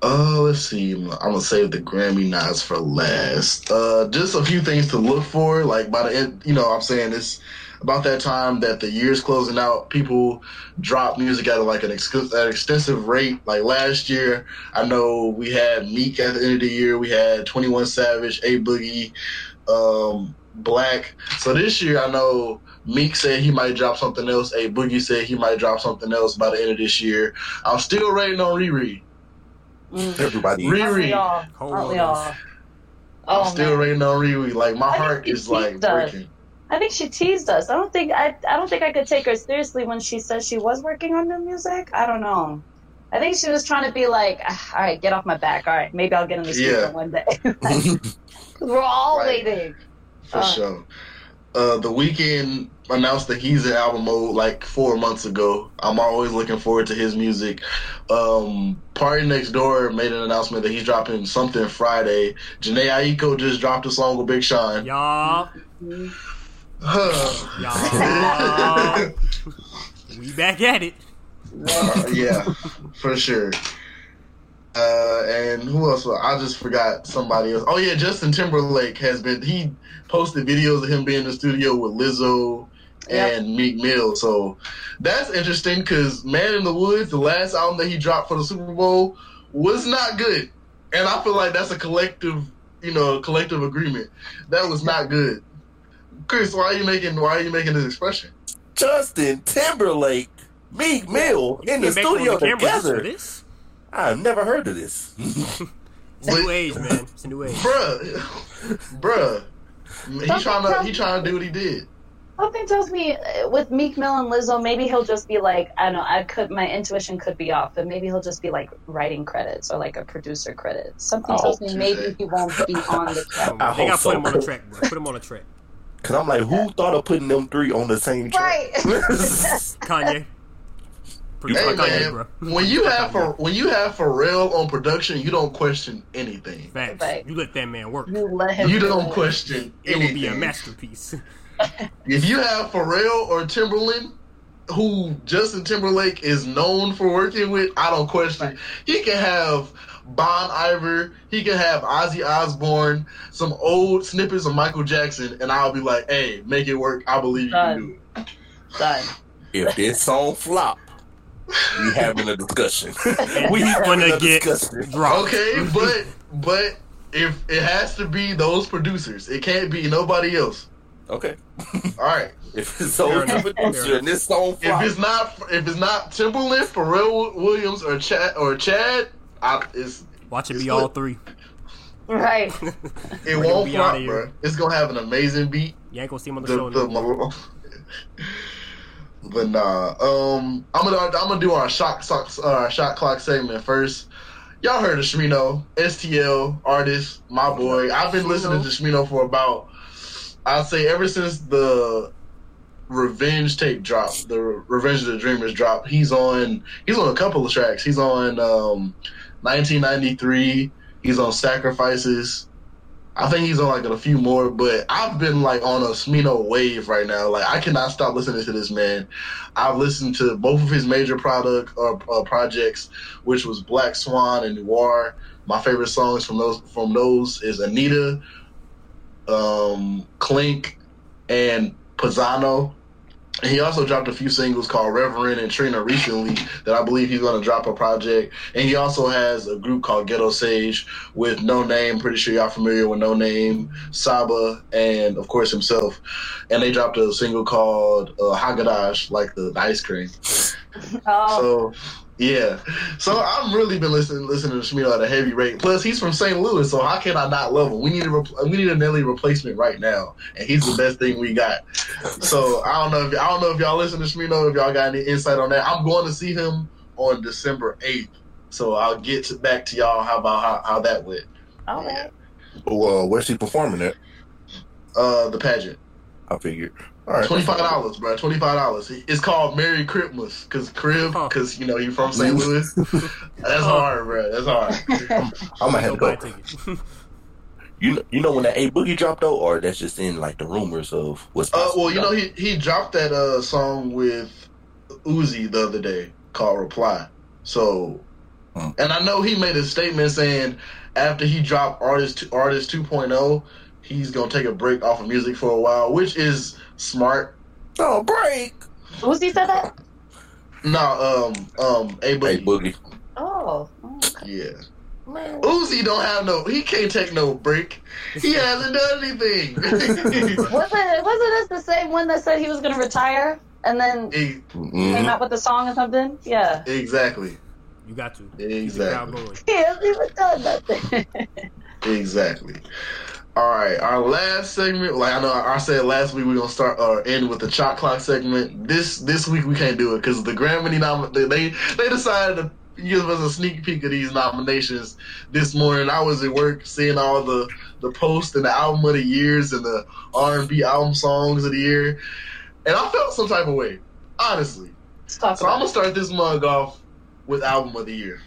Uh, let's see. I'm gonna save the Grammy nods for last. Uh, just a few things to look for. Like by the end, you know, I'm saying it's about that time that the year's closing out. People drop music at like an, ex- an extensive rate. Like last year, I know we had Meek at the end of the year. We had 21 Savage, A Boogie, um, Black. So this year, I know Meek said he might drop something else. A Boogie said he might drop something else by the end of this year. I'm still waiting on Riri. Mm. Everybody. Re- Aren't we Riri. all? Hold Aren't we all? Oh, I'm still man. waiting on Riri. Like my I heart is like teased breaking. I think she teased us. I don't think I. I don't think I could take her seriously when she said she was working on new music. I don't know. I think she was trying to be like, "Ah, all right, get off my back. All right, maybe I'll get in the studio Yeah. one day. 'Cause we're all Right. waiting. For Uh. sure. Uh, the Weeknd announced that he's in album mode like four months ago. I'm always looking forward to his music. Um, PartyNextDoor made an announcement that he's dropping something Friday. Jhené Aiko just dropped a song with Big Sean. Y'all, Y'all, we back at it. Uh, yeah, for sure. Uh, and who else? I just forgot somebody else. Oh yeah, Justin Timberlake has been. He posted videos of him being in the studio with Lizzo and Meek Mill. So that's interesting because Man in the Woods, the last album that he dropped for the Super Bowl, was not good, and I feel like that's a collective, you know, collective agreement. That was not good. Chris, why are you making? Why are you making this expression? Justin Timberlake, Meek Mill in the Get back on studio the camera just for together. this. I've never heard of this. It's a new age, man. It's a new age. bruh, bruh. He trying to he trying to do what he did. Something tells me uh, with Meek Mill and Lizzo, maybe he'll just be like, I don't know, I could, my intuition could be off, but maybe he'll just be like writing credits or like a producer credit. Something Oh, tells me Tuesday. maybe he won't be on the track. I they hope gotta so. put him on the track, bro. Put him on the track. Cause I'm like, who thought of putting them three on the same track? Right. Kanye. Produced Hey by Kanye, bro. when you have for when you have Pharrell on production, you don't question anything. Facts. Right. You let that man work. You let him. You do don't question It will anything. be a masterpiece. If you have Pharrell or Timberland, who Justin Timberlake is known for working with, I don't question. He can have Bon Iver, he can have Ozzy Osbourne, some old snippets of Michael Jackson, and I'll be like, "Hey, make it work. I believe you can do it." Done. If this song flop, we having a discussion. we He's having gonna get discussion. dropped. Okay, but but if it has to be those producers, it can't be nobody else. Okay. All right. If it's Fair so producer and this song If it's not if it's not Timberland, Pharrell Williams, or Chad or Chad, I, it's Watch it It's be all three. Right. it won't him flop, outta bro. It's gonna have an amazing beat. You ain't gonna see him on the, The, show. the, no but nah, um, I'm gonna I'm gonna do our shot shot uh, shot clock segment first. Y'all heard of Smino, STL artist, my boy. I've been listening to Smino for about I'd say ever since the Revenge tape dropped, the Revenge of the Dreamers dropped. He's on he's on a couple of tracks. He's on um 1993. He's on Sacrifices. I think he's on like a few more, but I've been like on a Smino wave right now. Like I cannot stop listening to this man. I've listened to both of his major product uh, uh, projects, which was Black Swan and Noir. My favorite songs from those from those is Anita, um, Klink, and Pisano. He also dropped a few singles called Reverend and Trina recently that I believe he's going to drop a project. And he also has a group called Ghetto Sage with Noname. Pretty sure y'all familiar with Noname, Saba, and of course himself. And they dropped a single called uh, Häagen-Dazs, like the, the ice cream. Oh, So yeah, so I've really been listening listening to Smino at a heavy rate. Plus, he's from St. Louis, so how can I not love him? We need a repl- we need a Nelly replacement right now, and he's the best thing we got. So I don't know if I don't know if y'all listen to Smino, if y'all got any insight on that. I'm going to see him on December eighth, so I'll get to, back to y'all. How about how, how that went? all right. Well, uh, where's he performing at? Uh, the pageant. I figured. All right. Twenty five dollars, bro. Twenty five dollars. It's called Merry Christmas, cause crib, Huh. cause you know you're from St. Louis. That's hard, bro. That's hard. I'm gonna have to buy a go. ticket. You know, you know when that A Boogie dropped though, or that's just in like the rumors of what's. Uh, well, you know, he he dropped that uh song with Uzi the other day called "Reply." So, Hmm. and I know he made a statement saying after he dropped Artist Artist 2.0, he's gonna take a break off of music for a while, which is smart. oh break. Uzi said that? No, um, um, a A boogie. Boogie. Oh. okay. Yeah. Uzi don't have no. He can't take no break. He hasn't done anything. Wasn't wasn't this the same one that said he was gonna retire and then E- came Mhm. out with the song or something? Yeah. exactly. You got to. Keep the crowd Exactly. going. He hasn't even done nothing. Exactly. All right, our last segment. Like I know I said last week, we're gonna start or end with the shot clock segment. This this week we can't do it because the Grammy nom they they they decided to give us a sneak peek of these nominations this morning. I was at work seeing all the the posts and the album of the years and the R and B album songs of the year, and I felt some type of way, honestly. So I'm gonna start this mug off with album of the year.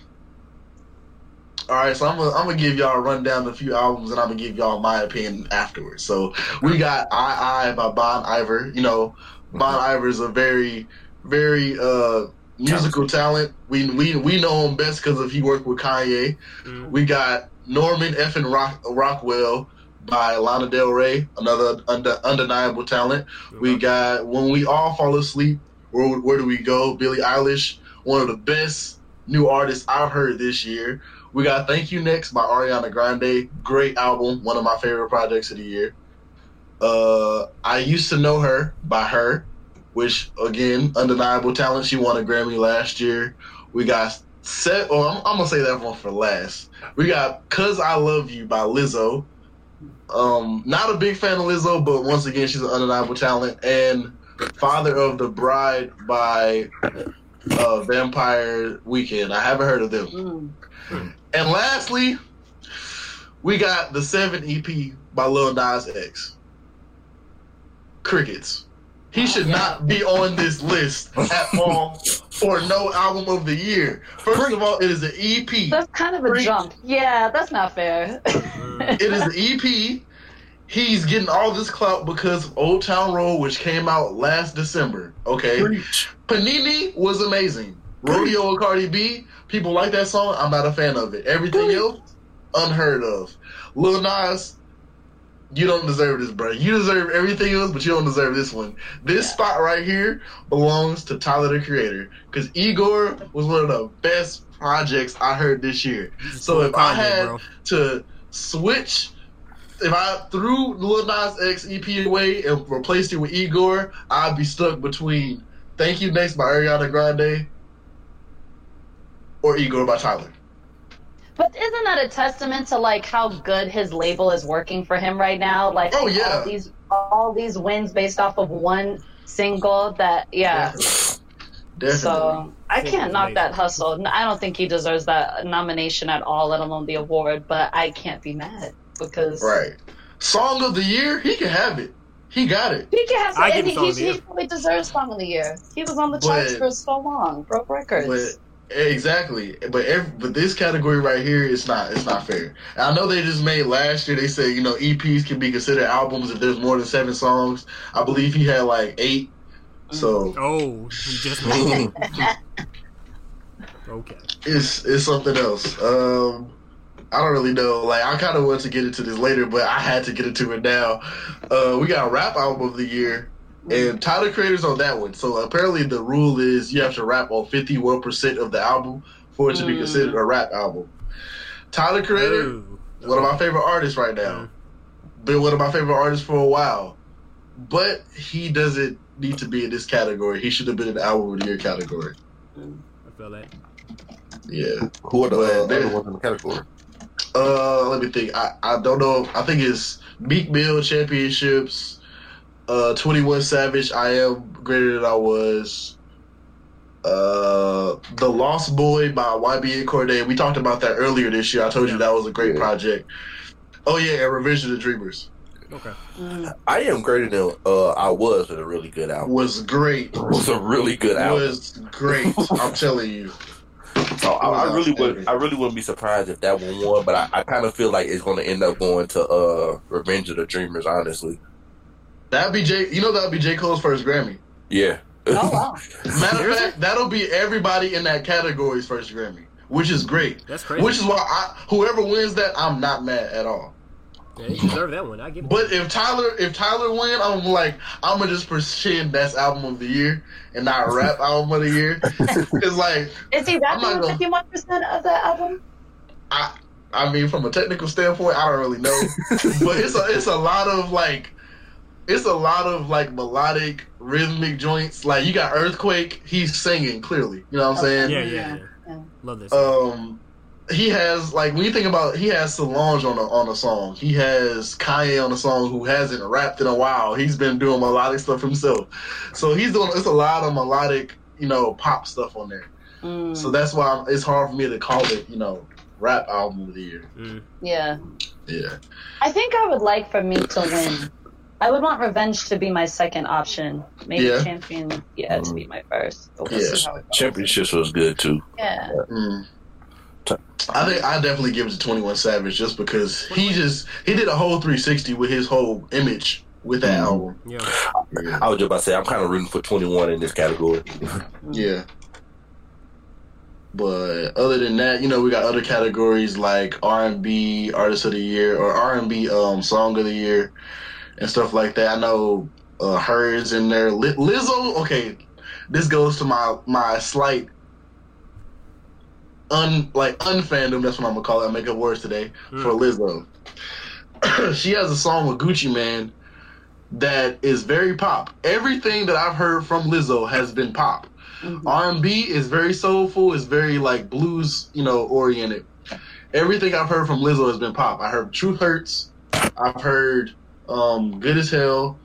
All right, so I'm gonna I'm gonna give y'all a rundown of a few albums, and I'm gonna give y'all my opinion afterwards. So we got "I I" by Bon Iver. You know, Bon Iver is a very very uh musical talent. We we we know him best because of he worked with Kanye. Mhm. We got Norman F. and Rock, Rockwell by Lana Del Rey, another unde- undeniable talent. We got When We All Fall Asleep, Where, Where Do We Go? Billie Eilish, one of the best new artists I've heard this year. We got Thank You Next by Ariana Grande. Great album, one of my favorite projects of the year. Uh, I Used to Know Her by H.E.R., which, again, undeniable talent. She won a Grammy last year. We got Set, oh, I'm, I'm going to say that one for last. We got Cause I Love You by Lizzo. Um, not a big fan of Lizzo, but once again, she's an undeniable talent. And Father of the Bride by uh, Vampire Weekend. I haven't heard of them. Mm. And lastly, we got the Seven EP by Lil Nas X. Crickets. He should not be on this list at all for no album of the year. First of all, it is an EP. That's kind of a Preach. jump. Yeah, that's not fair. It is an EP. He's getting all this clout because of Old Town Road, which came out last December. Okay. Panini was amazing. Rodeo with Cardi B, people like that song. I'm not a fan of it. Everything else, unheard of. Lil Nas, you don't deserve this, bro. You deserve everything else, but you don't deserve this one. This spot right here belongs to Tyler the Creator because Igor was one of the best projects I heard this year. So if I had bro. to switch, if I threw Lil Nas X EP away and replaced it with Igor, I'd be stuck between Thank You Next by Ariana Grande or Igor by Tyler. But isn't that a testament to like how good his label is working for him right now? Like Oh, yeah. all these all these wins based off of one single that yeah. Definitely. So I can't knock that hustle. I don't think he deserves that nomination at all, let alone the award. But I can't be mad because right. Song of the year, he can have it. He got it. he can have I and he, Song of he, the he Year. probably deserves song of the year. He was on the charts But- for so long, broke records. But exactly. But every, but this category right here is not it's not fair. And I know they just made last year. They said you know EPs can be considered albums if there's more than seven songs. I believe he had like eight. So Oh, he just made. Okay. it's it's something else. Um, I don't really know. Like I kind of want to get into this later, but I had to get into it now. Uh, we got rap album of the year, and Tyler Creator's on that one. So apparently the rule is you have to rap on fifty one percent of the album for it to be Mm. considered a rap album. Tyler Creator, Ooh. one of my favorite artists right now. Been one of my favorite artists for a while, but he doesn't need to be in this category. He should have been in the album of the year category. I feel that. Yeah. Who are the uh, other ones in the category? Uh, let me think. I, I don't know. I think it's Meek Mill Championships. Uh, Twenty One Savage. I am greater than I was. Uh, The Lost Boy by YBN Cordae. We talked about that earlier this year. I told you that was a great Yeah. project. Oh yeah, and Revenge of the Dreamers Okay. Mm. I am greater than uh, I was with a really good album. was great. It was a really good album. Was great. I'm telling you. So I, I really would. I really wouldn't be surprised if that one won. But I, I kind of feel like it's going to end up going to uh, Revenge of the Dreamers. Honestly, That'd be J. You know that'd be J Cole's first Grammy. yeah. Oh wow. Matter of fact, that'll be everybody in that category's first Grammy, which is great. That's crazy. Which is why I, whoever wins that, I'm not mad at all. yeah, he deserved that one. I give it. But if Tyler, if Tyler win, I'm like, I'm gonna just pretend that's album of the year and not rap album of the year. It's like, Is he I'm rapping not on gonna- fifty one percent of the album? I, I mean, from a technical standpoint, I don't really know, but it's a, it's a lot of like, it's a lot of like melodic, rhythmic joints. Like you got Earthquake, he's singing clearly. You know what I'm saying? yeah, yeah, yeah. Yeah. Love this. um he has like when you think about he has Solange on a on a song. He has Kanye on a song who hasn't rapped in a while. He's been doing melodic stuff himself. So he's doing it's a lot of melodic, you know, pop stuff on there. Mm. So that's why I'm, it's hard for me to call it, you know, rap album of the year. Mm. yeah. Yeah. I think I would like for me to win. I would want revenge to be my second option. Maybe Yeah. champion, yeah, to be my first. But we'll Yeah. see how it goes. Championships was good too. Yeah. Mm. I think I definitely give it to Twenty One Savage just because he just he did a whole 360 with his whole image with that Mhm. album. Yeah. Yeah. I was just about to say I'm kind of rooting for 21 in this category. Yeah. But other than that, you know, we got other categories like R and B Artist of the Year or R and B um Song of the Year and stuff like that. I know uh, hers in there. Li- Lizzo. Okay, this goes to my my slight un like unfandom. That's what I'm gonna call it. I make up words today for Lizzo. she has a song with Gucci Mane that is very pop. Everything that I've heard from Lizzo has been pop. Mhm. R and B is very soulful. It's very like blues, you know, oriented. Everything I've heard from Lizzo has been pop. I heard Truth Hurts. I've heard um, Good as Hell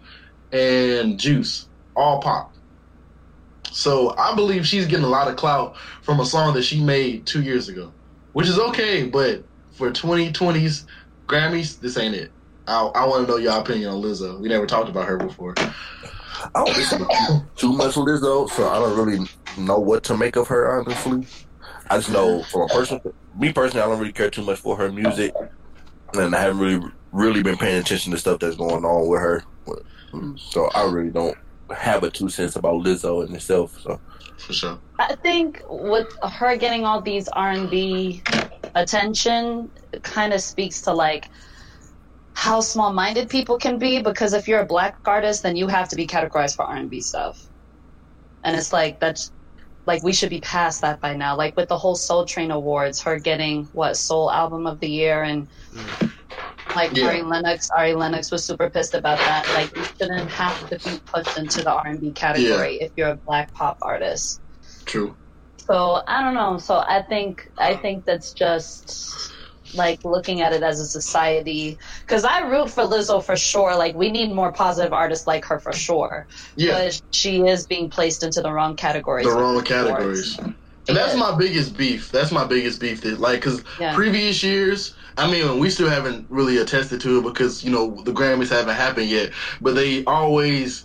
and Juice, all pop. So I believe she's getting a lot of clout from a song that she made two years ago, which is okay. But for 2020s Grammys, this ain't it. I, I want to know your opinion on Lizzo. We never talked about her before. I don't listen to too much Lizzo, so I don't really know what to make of her. Honestly, I just know from a person, me personally, I don't really care too much for her music, and I haven't really, really been paying attention to stuff that's going on with her. So I really don't have a two cents about Lizzo in itself. So For sure. I think with her getting all these R and B attention, kind of speaks to like how small-minded people can be. Because if you're a black artist, then you have to be categorized for R and B stuff, and it's like that's like we should be past that by now. Like with the whole Soul Train Awards, her getting what Soul Album of the Year and. Mm. Like Yeah. Ari Lennox, Ari Lennox was super pissed about that. Like you shouldn't have to be pushed into the R and B category if you're a black pop artist. True. So I don't know. So I think I think that's just like looking at it as a society. Because I root for Lizzo for sure. Like we need more positive artists like her for sure. Yeah. But she is being placed into the wrong categories. the wrong categories. And that's my biggest beef. That's my biggest beef. That like, cause Yeah. previous years, I mean, we still haven't really attested to it because you know the Grammys haven't happened yet. But they always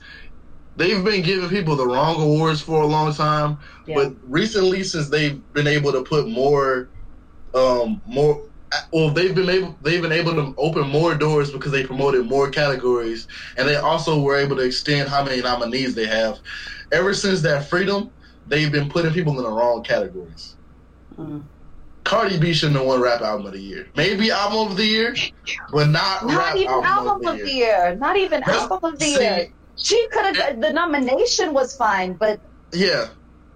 they've been giving people the wrong awards for a long time. Yeah. But recently, since they've been able to put more, um, more, well, they've been able they've been able to open more doors because they promoted more categories, and they also were able to extend how many nominees they have. Ever since that freedom, they've been putting people in the wrong categories. Mm. Cardi B shouldn't have won Rap Album of the Year. Maybe Album of the Year, but not, Not Rap even Album, album of the Year. year. Not even That's- album of the see, year. She could have. The nomination was fine, but Yeah,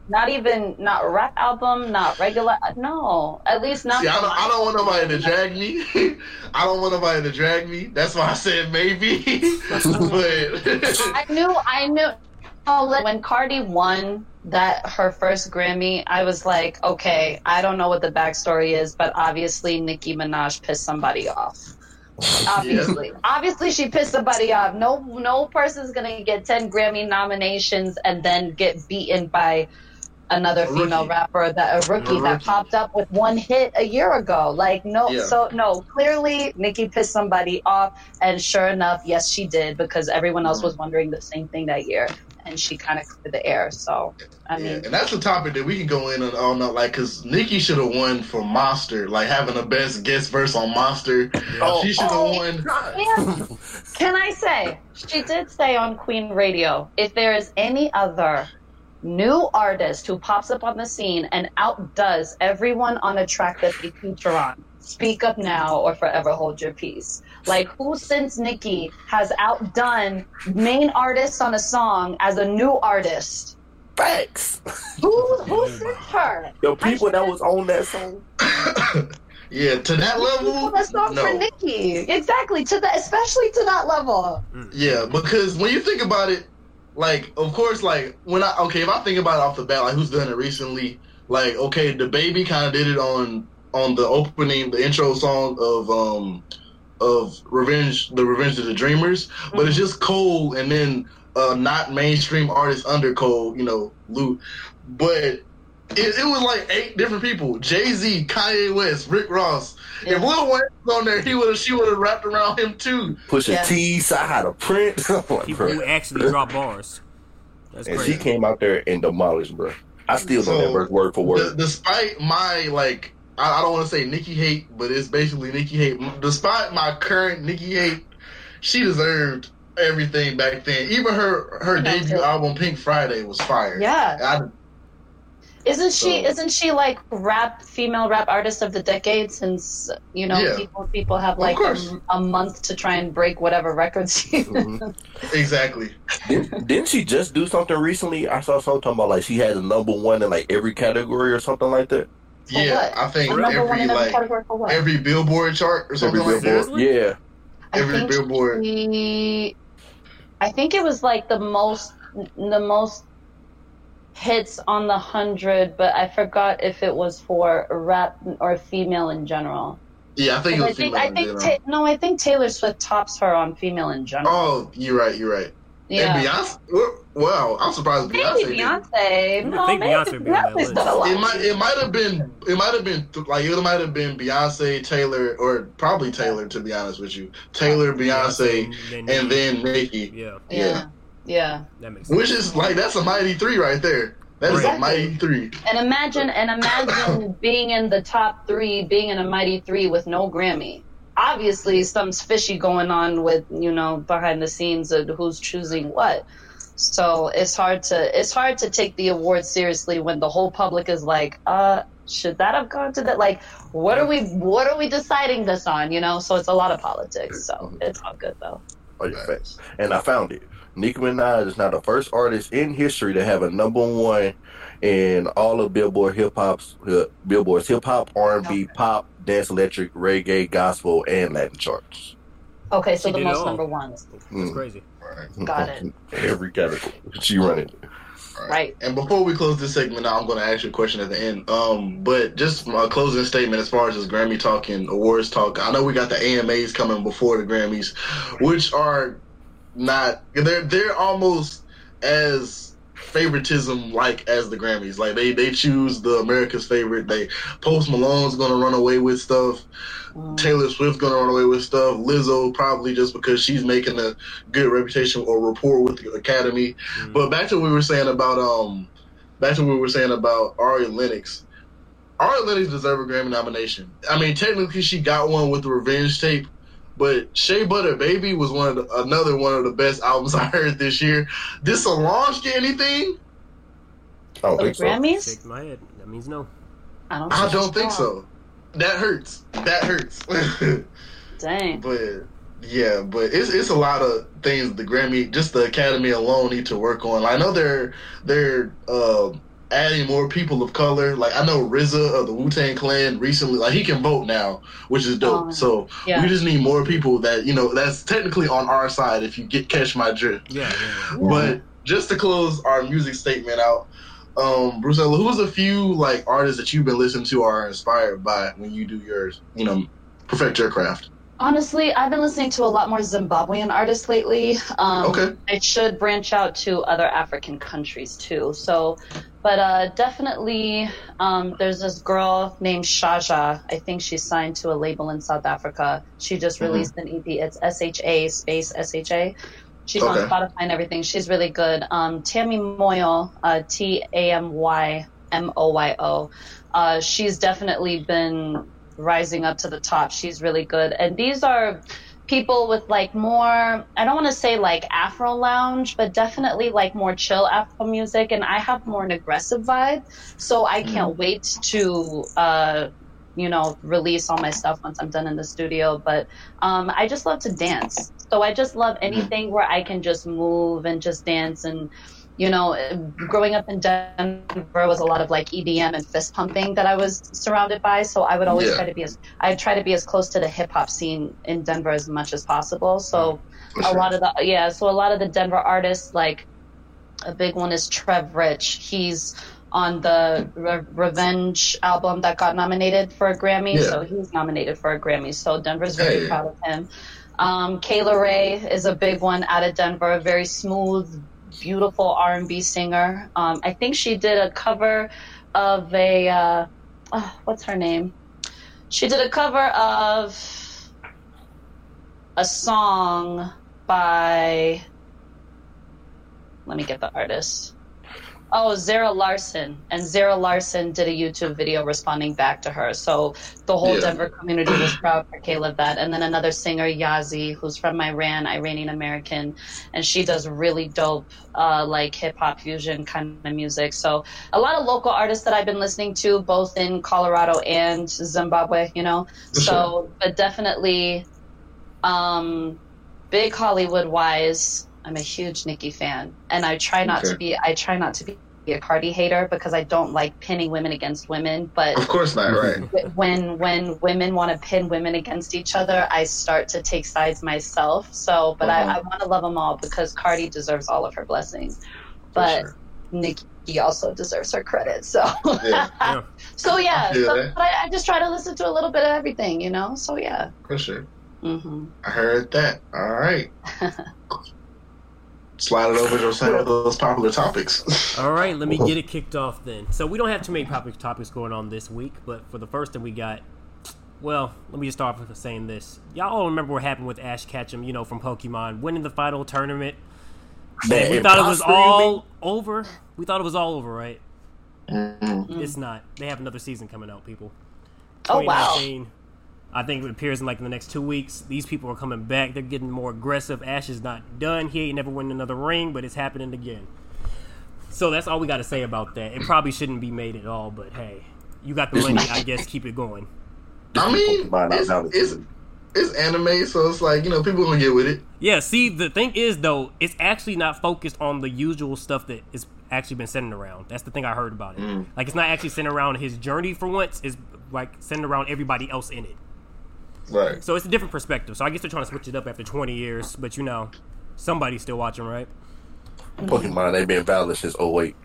not even not rap album, not regular. No, at least not. See, I don't, I don't want nobody to drag me. I don't want nobody to drag me. That's why I said maybe. but I knew. I knew. Oh, when Cardi won that her first Grammy, I was like, okay, I don't know what the backstory is, but obviously Nicki Minaj pissed somebody off. Obviously, obviously she pissed somebody off. No, no person's gonna get ten Grammy nominations and then get beaten by another female rapper that a rookie A that rookie. popped up with one hit a year ago. Like no, Yeah. so no, clearly Nicki pissed somebody off, and sure enough, yes, she did because everyone else Mm-hmm. was wondering the same thing that year, and she kind of cleared the air. So I yeah, mean, and that's a topic that we can go in on all night. Uh, like, cause Nicki should have won for Monster, like having the best guest verse on Monster. Oh, she should have oh, won. Can I say, she did say on Queen Radio, if there is any other new artist who pops up on the scene and outdoes everyone on a track that they feature on, speak up now or forever hold your peace. Like, who since Nicki has outdone main artists on a song as a new artist? Facts. Who, who since her? The people that was on that song. Yeah, to that level, People that song for no. Nicki. Exactly, to that, especially to that level. Yeah, because when you think about it, like, of course, like when I okay, if I think about it off the bat, like who's done it recently, like okay, DaBaby kind of did it on on the opening, the intro song of um of Revenge, the Revenge of the Dreamers, but it's just Cole and then uh not mainstream artist under Cole, you know, Lou, but. It, it was like eight different people: Jay Z, Kanye West, Rick Ross. If Lil Wayne was on there, he would have, she would have wrapped around him too. Pushing Yeah. T, side to print. I'm People who actually drop bars. That's and crazy. she came out there and demolished, bro. I still know that So, verse word for D- word. despite my like, I, I don't want to say Nicki hate, but it's basically Nicki hate. Despite my current Nicki hate, she deserved everything back then. Even her her You know, debut too. album Pink Friday was fire. Yeah. I, Isn't she? So- Isn't she like rap female rap artist of the decade? Since you know Yeah. people people have like a, a month to try and break whatever records. she- Mhm. exactly. didn't, didn't she just do something recently? I saw something about like she had a number one in like every category or something like that. For yeah, what? I think A number one every in like category for what? every Billboard chart or something Every like that. billboard. Yeah. I every think Billboard. she- I think it was like the most the most hits on the hundred, but I forgot if it was for rap or female in general. Yeah, I think it I was think female I in think general. Ta- no, I think Taylor Swift tops her on female in general. Oh, you're right. You're right. Yeah. And Beyonce. well, Wow, I'm surprised Beyonce. Maybe didn't. Beyonce. No, think Beyonce would be on that Beyonce's list. done a lot. It might it might have been it might have been like it might have been Beyonce, Taylor, or probably Taylor to be honest with you. Taylor, Beyonce, and then Nicki. yeah, Yeah. Yeah. that makes sense. Which is like that's a mighty three right there. That is a mighty three. And imagine and imagine being in the top three, being in a mighty three with no Grammy. Obviously something's fishy going on with, you know, behind the scenes of who's choosing what. So it's hard to it's hard to take the award seriously when the whole public is like, uh, should that have gone to that? Like, what are we what are we deciding this on? You know? So it's a lot of politics. So it's all good though. Oh, yeah, facts. And I found it. Nicki Minaj is now the first artist in history to have a number one in all of Billboard hip hop's uh, Billboard's hip hop, R and B, pop, dance, electric, reggae, gospel, and Latin charts. Okay, so She the most all. number ones. That's Mm. crazy. Got it. Every category she running. Right. And before we close this segment, now I'm going to ask you a question at the end. Um, but just a closing statement as far as this Grammy talking, awards talk. I know we got the AMAs coming before the Grammys, which are not they're they're almost as favoritism like as the Grammys. Like they they choose the America's favorite. They Post Malone's gonna run away with stuff. Mm. Taylor Swift's gonna run away with stuff. Lizzo probably just because she's making a good reputation or rapport with the Academy. Mm. But back to what we were saying about um, back to what we were saying about Ari Lennox. Ari Lennox deserves a Grammy nomination. I mean, technically she got one with the Revenge tape, but Shea Butter Baby was one of the, another one of the best albums I heard this year. Did Solange get anything? I don't The think so. Grammys? Shake my head. That means no. I don't. I don't think so. That hurts. That hurts. Dang. But yeah, but it's it's a lot of things the Grammy, just the Academy alone, need to work on. I know they're they're uh, adding more people of color. Like I know RZA of the Wu Tang Clan recently, like he can vote now, which is dope. Oh, so yeah. we just need more people that you know that's technically on our side. If you get catch my drift. Yeah, yeah. But just to close our music statement out, um, Brucella, who's a few like artists that you've been listening to or are inspired by when you do yours, you know, perfect your craft? Honestly, I've been listening to a lot more Zimbabwean artists lately. Um, Okay. I should branch out to other African countries too. So, but uh, definitely, um, there's this girl named Sha Sha. I think she's signed to a label in South Africa. She just Mhm. released an EP. It's S H A space S H A. She's Okay. on Spotify and everything. She's really good. Um, Tamy Moyo, uh, T A M Y M O Y O. Uh, she's definitely been rising up to the top. She's really good. And these are people with like more, I don't want to say like Afro lounge, but definitely like more chill Afro music. And I have more an aggressive vibe. So I can't wait to, uh, you know, release all my stuff once I'm done in the studio. But um, I just love to dance. So I just love anything where I can just move and just dance and you know, growing up in Denver was a lot of like EDM and fist pumping that I was surrounded by. So I would always Yeah. try to be as I try to be as close to the hip hop scene in Denver as much as possible. So For a lot of the yeah, so a lot of the Denver artists like a big one is Trev Rich. He's on the Re- Revenge album that got nominated for a Grammy. Yeah. So he's nominated for a Grammy. So Denver's very Hey. proud of him. Um, Kayla Rae is a big one out of Denver. Very smooth, beautiful R&B singer. Um, I think she did a cover of a uh, oh, what's her name? She did a cover of a song by. Let me get the artist. Oh, Zara Larsson. And Zara Larsson did a YouTube video responding back to her. So the whole Yeah. Denver community was proud for Caleb that. And then another singer, Yazi, who's from Iran, Iranian American, and she does really dope, uh, like hip hop fusion kind of music. So a lot of local artists that I've been listening to, both in Colorado and Zimbabwe, you know. So, but definitely, um, big Hollywood wise, I'm a huge Nicki fan, and I try not Okay. to be. I try not to be a Cardi hater because I don't like pinning women against women. But Of course not, right? when when women want to pin women against each other, I start to take sides myself. So, but Uh-huh. I, I want to love them all because Cardi deserves all of her blessings, but sure. Nicki also deserves her credit. So, Yeah. Yeah. so yeah. I So, but I, I just try to listen to a little bit of everything, you know. So yeah. For sure. hmm I heard that. All right. Slide it over to some of those popular topics. All right, let me get it kicked off then. So we don't have too many topic topics going on this week, but for the first thing we got, well, let me just start off with saying this. Y'all all remember what happened with Ash Ketchum, you know, from Pokemon, winning the final tournament. Man, we thought it was imposter, you mean? all over. We thought it was all over, right? Mhm. It's not. They have another season coming out, people. Oh wow. 2019. I think it appears in like in the next two weeks. These people are coming back. They're getting more aggressive. Ash is not done. He ain't never win another ring, but it's happening again. So that's all we got to say about that. It probably shouldn't be made at all, but hey, you got the money. I guess keep it going. I mean, it's, it's, it's anime, so it's like, you know, people gonna get with it. Yeah. See, the thing is though, it's actually not focused on the usual stuff that is actually been centered around. That's the thing I heard about it. Mm. Like it's not actually centered around his journey for once. It's like centered around everybody else in it. Right. So it's a different perspective. So I guess they're trying to switch it up after 20 years, but you know, somebody's still watching, right? Pokemon, they've been valid since 08.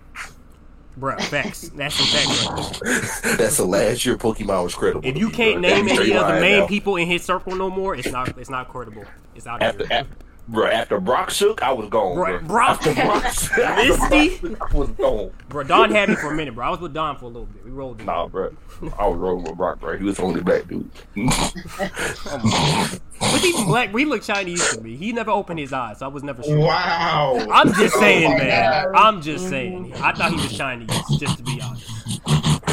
Bruh, facts. That's some facts right. That's the last year Pokemon was credible. If you me, can't bro. name That's any straight of the main now. people in his circle no more, it's not it's not credible. It's out of after, here. after bro. After Brock shook, I was gone, Bro, bro. Brock- After Brock shook, after Misty? Brock shook, I was gone. Bro, Dawn had me for a minute, bro. I was with Dawn for a little bit. We rolled. Nah, bro. I was rolling with Brock, bro. He was the only black dude. But he black. We look Chinese to me. He never opened his eyes, so I was never sure. Wow. I'm just saying, Oh man. God. I'm just saying. I thought he was Chinese, just to be honest.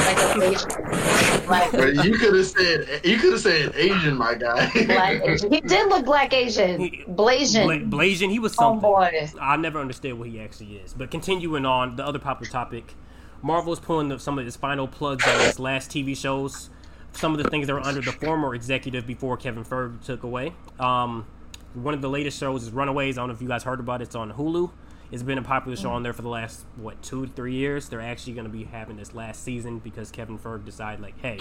Like a Asian. You could have said you could have said Asian, my guy. black He did look black Asian. Blasian. Bla- Blasian, he was something. Homeboy. I never understood what he actually is. But continuing on, the other popular topic, Marvel is pulling up some of its final plugs on its last TV shows. Some of the things that were under the former executive before Kevin Feige took away. Um, one of the latest shows is Runaways. I don't know if you guys heard about it. It's on Hulu. It's been a popular show on there for the last what two three years. They're actually going to be having this last season because Kevin Feige decided like, hey,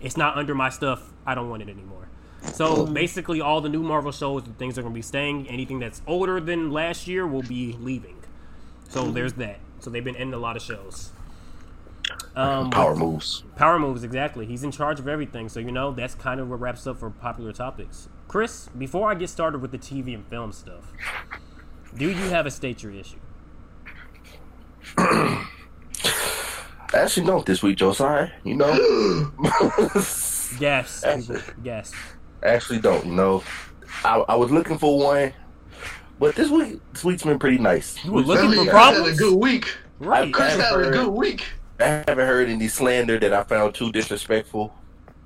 it's not under my stuff. I don't want it anymore. So basically, all the new Marvel shows and things are going to be staying. Anything that's older than last year will be leaving. So there's that. So they've been ending a lot of shows. Um, Power moves. Power moves, exactly. He's in charge of everything. So, you know, that's kind of what wraps up for popular topics. Chris, before I get started with the TV and film stuff, do you have a state your issue? Actually, don't this week, Josiah. You know, Yes. That's people, Yes. actually don't. You know, I, I was looking for one, but this week, this week's been pretty nice. You were looking means for Chris had a good week. Right. Chris I've had a good week. I haven't heard any slander that I found too disrespectful.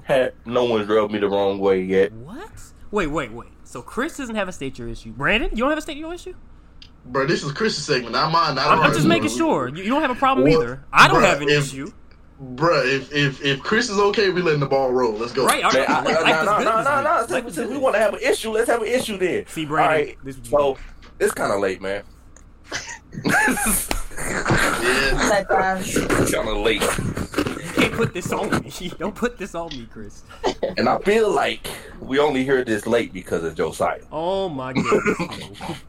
Had no one's rubbed me the wrong way yet. What? Wait, wait, wait. So Chris doesn't have a state your issue. Brandon, you don't have a state your issue? Bro, this is Chris's segment, not mine. I I'm, don't I'm just have- making sure. You, you don't have a problem Well, either. I don't bruh, have an if- issue. Bruh, if, if if Chris is okay, we letting the ball roll. Let's go. Right. all Man, right. I, Life- no, life is no, no, no, no. Life Since since we want to have an issue, let's have an issue then. See, Brandon, All right, this is so it's kind of late, man. Yeah. That time. kind of late, You can't put this on me. Don't put this on me, Chris. and I feel like we only heard this late because of Josiah. Oh my goodness.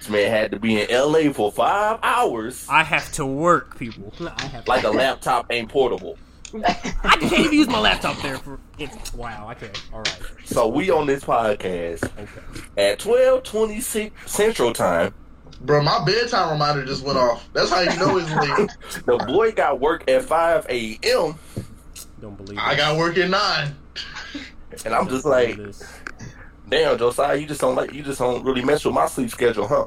This man had to be in LA for five hours. I have to work, people. I have Like a laptop ain't portable. I can't even use my laptop there for. It's, wow. Okay. All right. So we on this podcast Okay. at twelve twenty six Central Time. Bro, my bedtime reminder just went off. That's how you know it's late. The boy got work at five a.m. Don't believe. I it. got work at nine. and I'm just Don't like, this. Damn, Josiah, you just don't like, you just don't really mess with my sleep schedule, huh?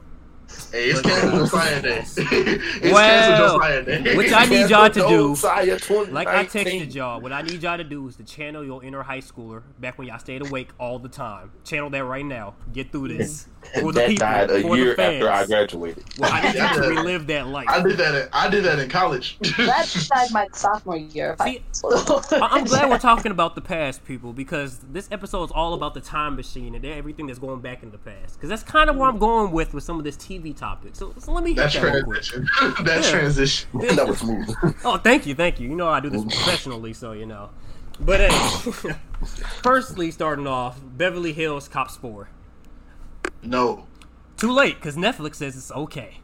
Hey, it's canceled Josiah Day. it's Well, canceled Josiah Day. which I need y'all to do. Like I texted y'all, what I need y'all to do is to channel your inner high schooler back when y'all stayed awake all the time. Channel that right now. Get through this. For the that people, died a for year the fans. after I graduated. Well, I need you to relive that life. I did that. In, I did that in college. That died my sophomore year. If I- I- I'm glad we're talking about the past, people, because this episode is all about the time machine and everything that's going back in the past. Because that's kind of where I'm going with with some of this TV topics. So, so let me hit That's that real quick. transition. That's Yeah. transition. that was smooth. Oh, thank you, thank you. You know I do this professionally, so you know. But hey, uh, firstly, starting off, Beverly Hills Cops 4. No. Too late, because Netflix says it's okay.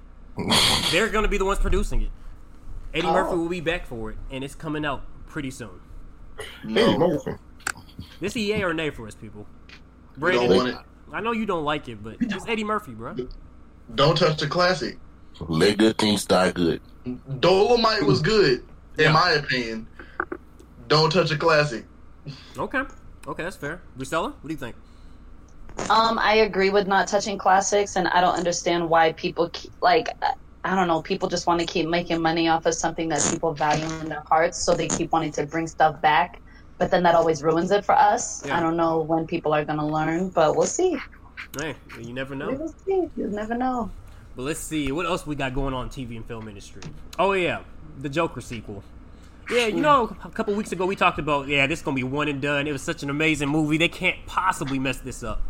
They're going to be the ones producing it. Eddie Oh. Murphy will be back for it, and it's coming out pretty soon. No. This EA or nay for us, people. We don't want it. I know you don't like it, but it's Eddie Murphy, bro. Don't touch the classic. Let good things die good. Dolemite was good, in Yeah. my opinion. Don't touch a classic. Okay, okay, that's fair. Brucella, what do you think? Um, I agree with not touching classics, and I don't understand why people keep, like. I don't know. People just want to keep making money off of something that people value in their hearts, so they keep wanting to bring stuff back. But then that always ruins it for us. Yeah. I don't know when people are going to learn, but we'll see. Hey, you never know. We will see. You never know. But let's see what else we got going on in TV and film industry. Oh yeah, the Joker sequel. Yeah, you know, a couple weeks ago we talked about yeah, this is gonna be one and done. It was such an amazing movie. They can't possibly mess this up.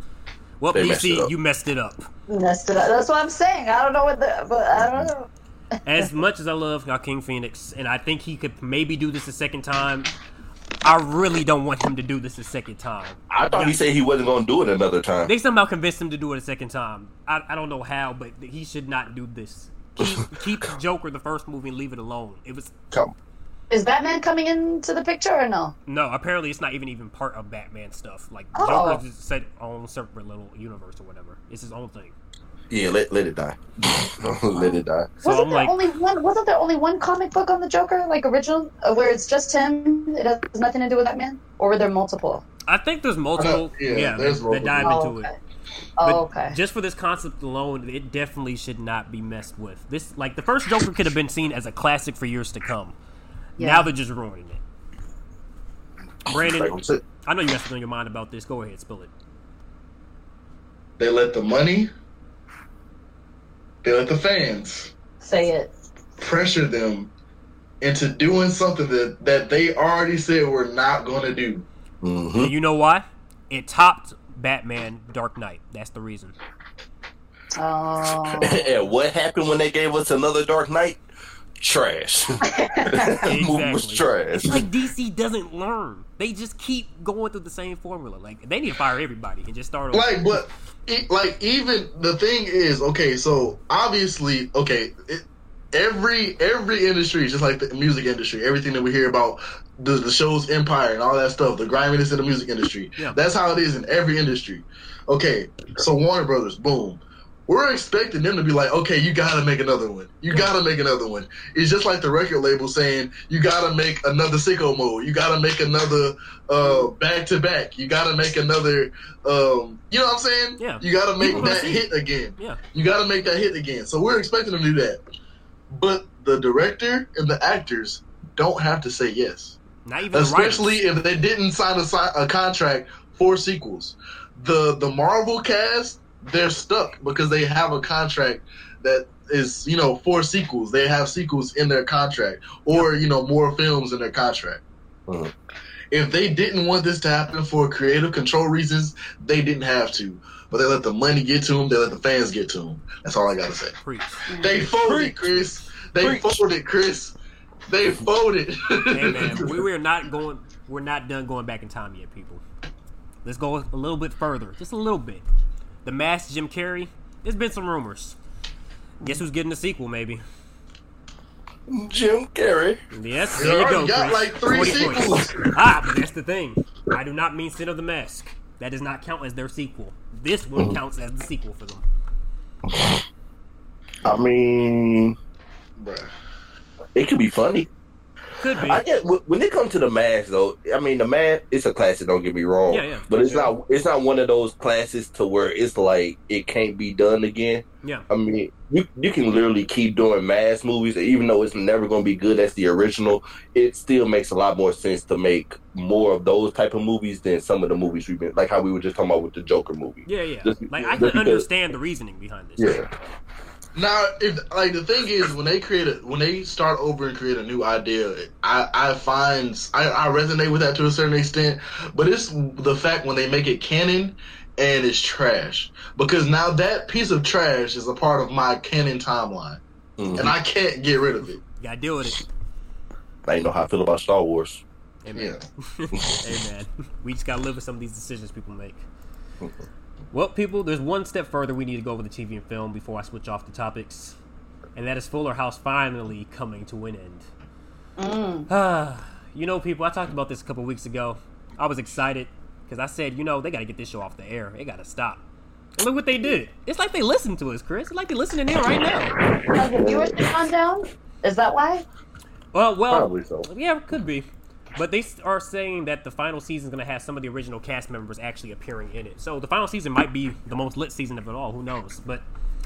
Well, They messed it DC, up. you messed it up. Messed it up. That's what I'm saying. I don't know what the, but I don't know. As much as I love Joaquin Phoenix, and I think he could maybe do this a second time, I really don't want him to do this a second time. I thought he said he wasn't going to do it another time. They somehow convinced him to do it a second time. I, I don't know how, but he should not do this. Keep keep Joker the first movie and leave it alone. It was Come. Is Batman coming into the picture or no? No, apparently it's not even even part of Batman stuff. Like Oh. Joker's just set own separate little universe or whatever. It's his own thing. Yeah, let let it die. let it die. So wasn't I'm there like- only one? Wasn't there only one comic book on the Joker, like original, uh, where it's just him? It has nothing to do with that man, or were there multiple? I think there's multiple. yeah, yeah, there's that, that dive Oh, into okay. it. But Oh, okay. just for this concept alone, it definitely should not be messed with. This, like, the first Joker could have been seen as a classic for years to come. Yeah. Now they're just ruining it. Brandon, I'm I know you have something on your mind about this. Go ahead, spill it. They let the money, they let the fans Say it. pressure them into doing something that, that they already said we're not going to do. mhm. And you know why? It topped Batman Dark Knight. That's the reason. Oh. and what happened when they gave us another Dark Knight? Trash. That movie was Exactly. trash. It's like DC doesn't learn. They just keep going through the same formula. Like they need to fire everybody and just start over. Like, but e- like even the thing is, okay, so obviously, okay, it, every every industry, just like the music industry, everything that we hear about the, the show's empire and all that stuff, the griminess in the music industry. Yeah. That's how it is in every industry. Okay, so Warner Brothers, boom. We're expecting them to be like, okay, you gotta make another one. You gotta make another one. It's just like the record label saying, you gotta make another sicko mode. You gotta make another uh back to back. You gotta make another um you know what I'm saying? Yeah. You gotta make People that hit again. Yeah. You gotta make that hit again. So we're expecting them to do that. But the director and the actors don't have to say yes Not even especially the if they didn't sign a, a contract for sequels. The the Marvel cast they're stuck because they have a contract that is you know four sequels. They have sequels in their contract or you know more films in their contract. Mhm. If they didn't want this to happen for creative control reasons, they didn't have to. But they let the money get to them. They let the fans get to them. That's all I gotta say. Preach. They folded, Chris. They folded, Chris. They folded. Hey man, we, we're not going. We're not done going back in time yet, people. Let's go a little bit further, just a little bit. The Masked Jim Carrey. There's been some rumors. Guess who's getting the sequel? Maybe. Jim Carrey. Yes, there you go. got Chris. like three 20 points. Ah, but that's the thing. I do not mean Son of the Mask. That does not count as their sequel. This one counts as the sequel for them. I mean, Bruh. it could be funny. Could be. I get when it comes to the mask though. I mean, the mask it's a classic. Don't get me wrong. Yeah, yeah. But it's not. It's not one of those classes to where it's like it can't be done again. Yeah. I mean, you you can literally keep doing mass movies, even though it's never going to be good as the original. It still makes a lot more sense to make more of those type of movies than some of the movies we've been like how we were just talking about with the Joker movie. Yeah, yeah. Just- Like I can because- understand the reasoning behind this. Yeah. Now, if like the thing is, when they create a, when they start over and create a new idea, I I find I, I resonate with that to a certain extent. But it's the fact when they make it canon and it's trash because now that piece of trash is a part of my canon timeline, Mhm. and I can't get rid of it. You gotta deal with it. I ain't know how I feel about Star Wars. Amen. Amen. We just gotta live with some of these decisions people make. Well, people, there's one step further we need to go over the TV and film before I switch off the topics, and that is Fuller House finally coming to an end. Mm. you know, people, I talked about this a couple weeks ago. I was excited because I said, you know, they got to get this show off the air. It got to stop. And look what they did. It's like they listened to us, Chris. It's like they're listening in right now. Has the viewership gone down? Is that why? Well, well, Probably so. Yeah, it could be. But they are saying that the final season is going to have some of the original cast members actually appearing in it. So the final season might be the most lit season of it all. Who knows? But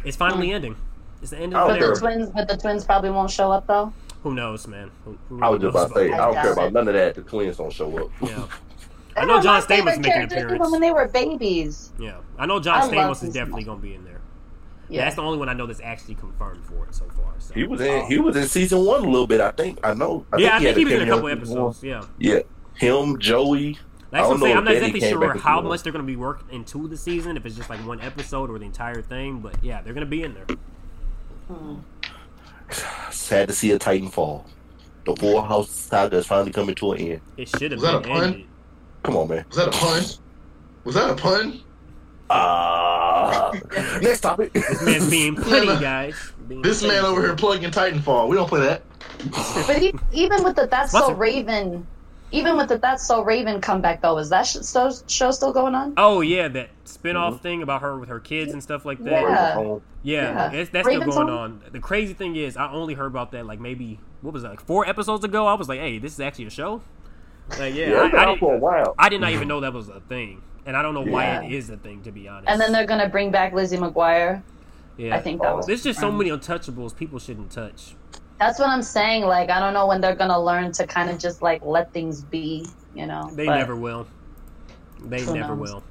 it's finally hmm. ending. It's the end of don't an But era. the twins, but the twins probably won't show up though. Who knows, man? Who, who I was just about to say, I don't care doubt about none of that. The twins don't show up. Yeah, I know John Stamos favorite making an appearance. when they were babies. yeah. I know John I Stamos is definitely going to be in there. Yeah. That's the only one I know that's actually confirmed for it so far. So. He was in. He was in season one a little bit. I think. I know. I yeah, I think had he was in a couple in season one. episodes. Yeah. Yeah, him, Joey. That's I what I'm don't saying. know I'm not exactly sure how much they're going to be working into the season, if it's just like one episode or the entire thing. But yeah, they're going to be in there. Sad to see a Titan fall. The Full House saga is finally coming to an end. It should have Was that a pun? ended. Come on, man. Was that a pun? Was that a pun? Ah. next topic. This man's being petty, guys. Being This petty. man over here plugging Titanfall. We don't play that. But he, even with the That's So Sponsor. Raven even with the That's So Raven comeback though, is that sh- so, show still going on? Oh yeah, that spin-off mm-hmm. thing about her with her kids and stuff like that. Yeah. Yeah, Yeah. It's, that's still going on? on. The crazy thing is, I only heard about that like maybe what was that like four episodes ago. I was like, hey, this is actually a show. Like, yeah, Yeah, I, I, out for a while. I did not even know that was a thing, and I don't know why Yeah. it is a thing to be honest. And then they're gonna bring back Lizzie McGuire. yeah, I think that was. there's just so many untouchables people shouldn't touch. That's what I'm saying. Like I don't know when they're gonna learn to kind of just like let things be. You know. They But never will. They never knows? will.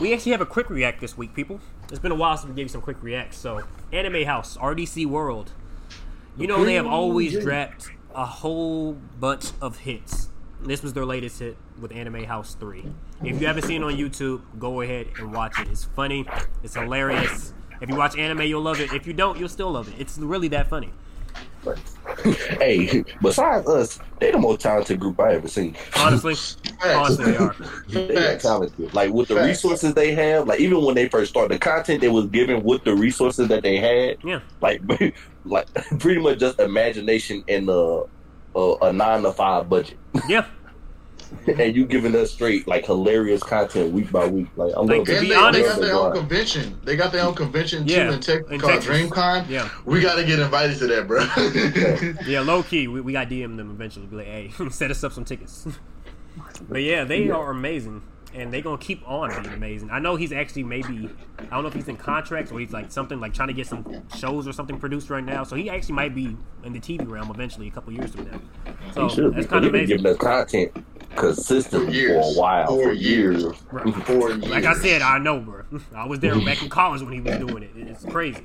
We actually have a quick react this week, people. It's been a while since we gave you some quick reacts. So, Anime House, RDC World. You know they have always dropped a whole bunch of hits. This was their latest hit with Anime House 3. If you haven't seen it on YouTube, go ahead and watch it. It's funny, it's hilarious. If you watch anime, you'll love it. If you don't, you'll still love it. It's really that funny. hey, besides us, they're the most talented group I ever seen. Honestly, honestly, they are. They are talented. Like with the Facts. resources they have, like even when they first started, the content they was given with the resources that they had, Yeah. like like pretty much just imagination and uh, a, a nine to five budget, Yeah. and you giving us straight like hilarious content week by week. Like I'm Like, loving to it. And be they, honest- they got their own convention. They got their own convention too Yeah, in, Texas in called Texas. DreamCon. Yeah. We got to get invited to that, bro. Yeah, low key, we, we got DM them eventually. Be like, hey, set us up some tickets. but yeah, they are amazing, and they're gonna keep on being amazing. I know he's actually maybe I don't know if he's in contracts or he's like something like trying to get some shows or something produced right now. So he actually might be in the TV realm eventually, a couple years from now. So He should that's kind of amazing. giving us content consistently For for, a while, For for, years. years. Right. Four Like I said, I know, bro. I was there back in college when he was doing it. It's crazy.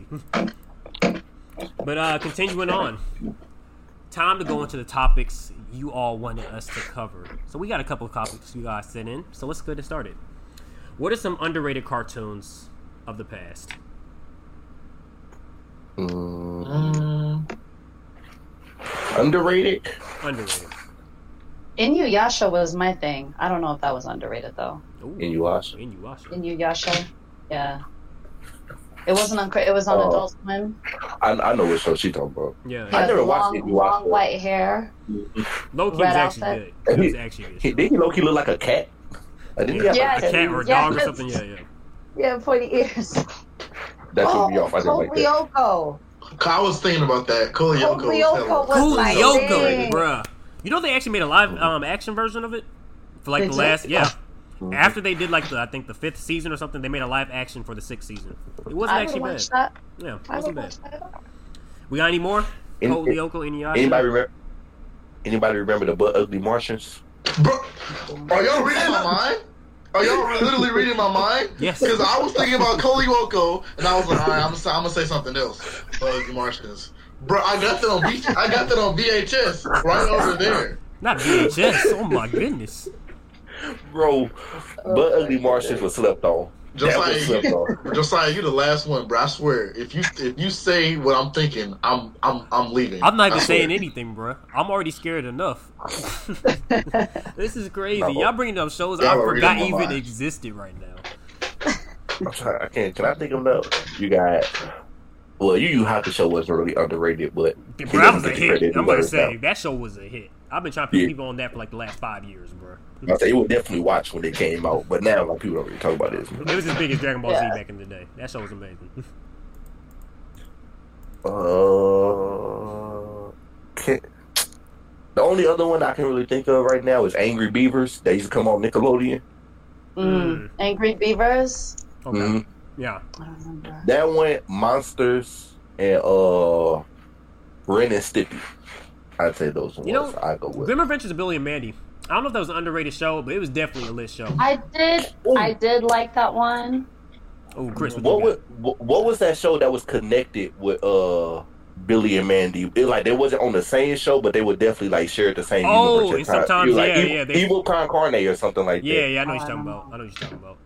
But uh, continuing on, time to go into the topics you all wanted us to cover. So we got a couple of topics you guys sent in. So let's get it started. What are some underrated cartoons of the past? Mm, Mm, underrated. Underrated. Inuyasha was my thing. I don't know if that was underrated though. Ooh, Inuyasha. Inuyasha. Inuyasha, yeah. It wasn't on. It was on Oh. Adult Swim. I, I know what show she talking about. Yeah. He I has never long, watched Inuyasha. long white hair. Low key was Red actually outfit. good. He was actually good. He, did he low key look like a cat? Like, did he have Yeah, a cat or a Yeah, dog or something? Yeah, yeah. Yeah, pointy ears. That threw oh, me off. I didn't like that. Code Lyoko. I was thinking about that. Code Lyoko. was Code Lyoko hella- was my Coolio, bruh. You know they actually made a live um, action version of it for like They the did? last yeah. Mhm. After they did like the I think the fifth season or something, they made a live action for the sixth season. It wasn't I actually bad. watch that. Yeah, it wasn't bad. that. We got any more? Any- Code Lyoko, Inuyasha. Anybody remember? Anybody remember the butt ugly Martians? Bro, are y'all reading my mind? Are y'all literally reading my mind? Yes. Because I was thinking about Code Lyoko, and I was like, all right, I'm gonna, say- I'm gonna say something else. Ugly Martians. Bro, I got that on V- I got that on VHS right over there. Not VHS. oh my goodness. Bro, but ugly Martians was slept on. Just that was like, just like you, the last one, bro. I swear, if you if you say what I'm thinking, I'm I'm I'm leaving. I'm not even saying anything, bro. I'm already scared enough. this is crazy. No. Y'all bringing up shows Y'all I forgot even mind. existed right now. I'm trying, I can't. Can I think of that? You got. Well, Yu Yu Hakusho wasn't really underrated, but he Bro, that was a get the credit hit. I'm gonna say now. that show was a hit. I've been trying to put Yeah. people on that for like the last five years, bro. I say you would definitely watch when it came out, but now like people don't really talk about this. It was as big as Dragon Ball Z back in the day. That show was amazing. Uh, can, the only other one I can really think of right now is Angry Beavers. They used to come on Nickelodeon. Mm. Angry Beavers. Okay. Mhm. Yeah. I don't remember. That one, Monsters, and uh, Ren and Stimpy. I'd say those ones You know, I go with. Grim Adventures of Billy and Mandy. I don't know if that was an underrated show, but it was definitely a lit show. I did. Ooh. I did like that one. Oh, Chris, what, What you was what, what was that show that was connected with uh Billy and Mandy? It like they wasn't on the same show, but they would definitely like share the same. Oh, universe at and times. sometimes, It was like yeah, Evil, yeah, they- Evil Con Carne or something like Yeah, that. yeah, yeah, I know what you're talking about. I know what you're talking about.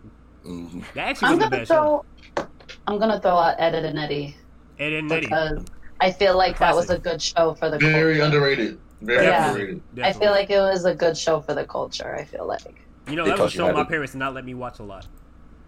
Mhm. That actually I'm wasn't a gonna show. throw. I'm gonna throw out Ed, Ed and Eddie Ed and Eddie. because I feel like that was a good show for the Very culture. underrated. Very Yeah. underrated. I feel like it was a good show for the culture. I feel like. You know, They that was taught a show my parents did not let me watch a lot.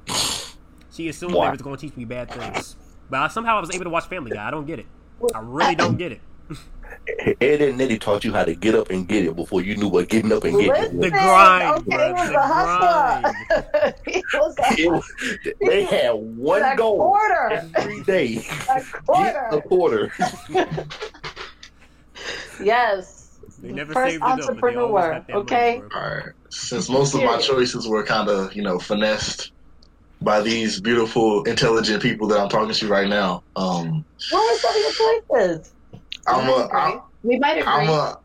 She assumed Why? they was going to teach me bad things. But I, somehow I was able to watch Family Guy. I don't get it. I really don't get it. Ed and Nettie taught you how to get up and get it before you knew what getting up and getting it The was. Listen, grind, Okay, bruh, he was the a hustler. he was a, It was- they had one a goal quarter. every day. A Get a quarter. quarter. They never First saved it up, but they always entrepreneur, got that okay? money. All right. Since most of my choices were kind of, you know, finessed by these beautiful, intelligent people that I'm talking to right now, um, What were some of your choices? I'm We a, might I'm, agree. We might agree. I'm a,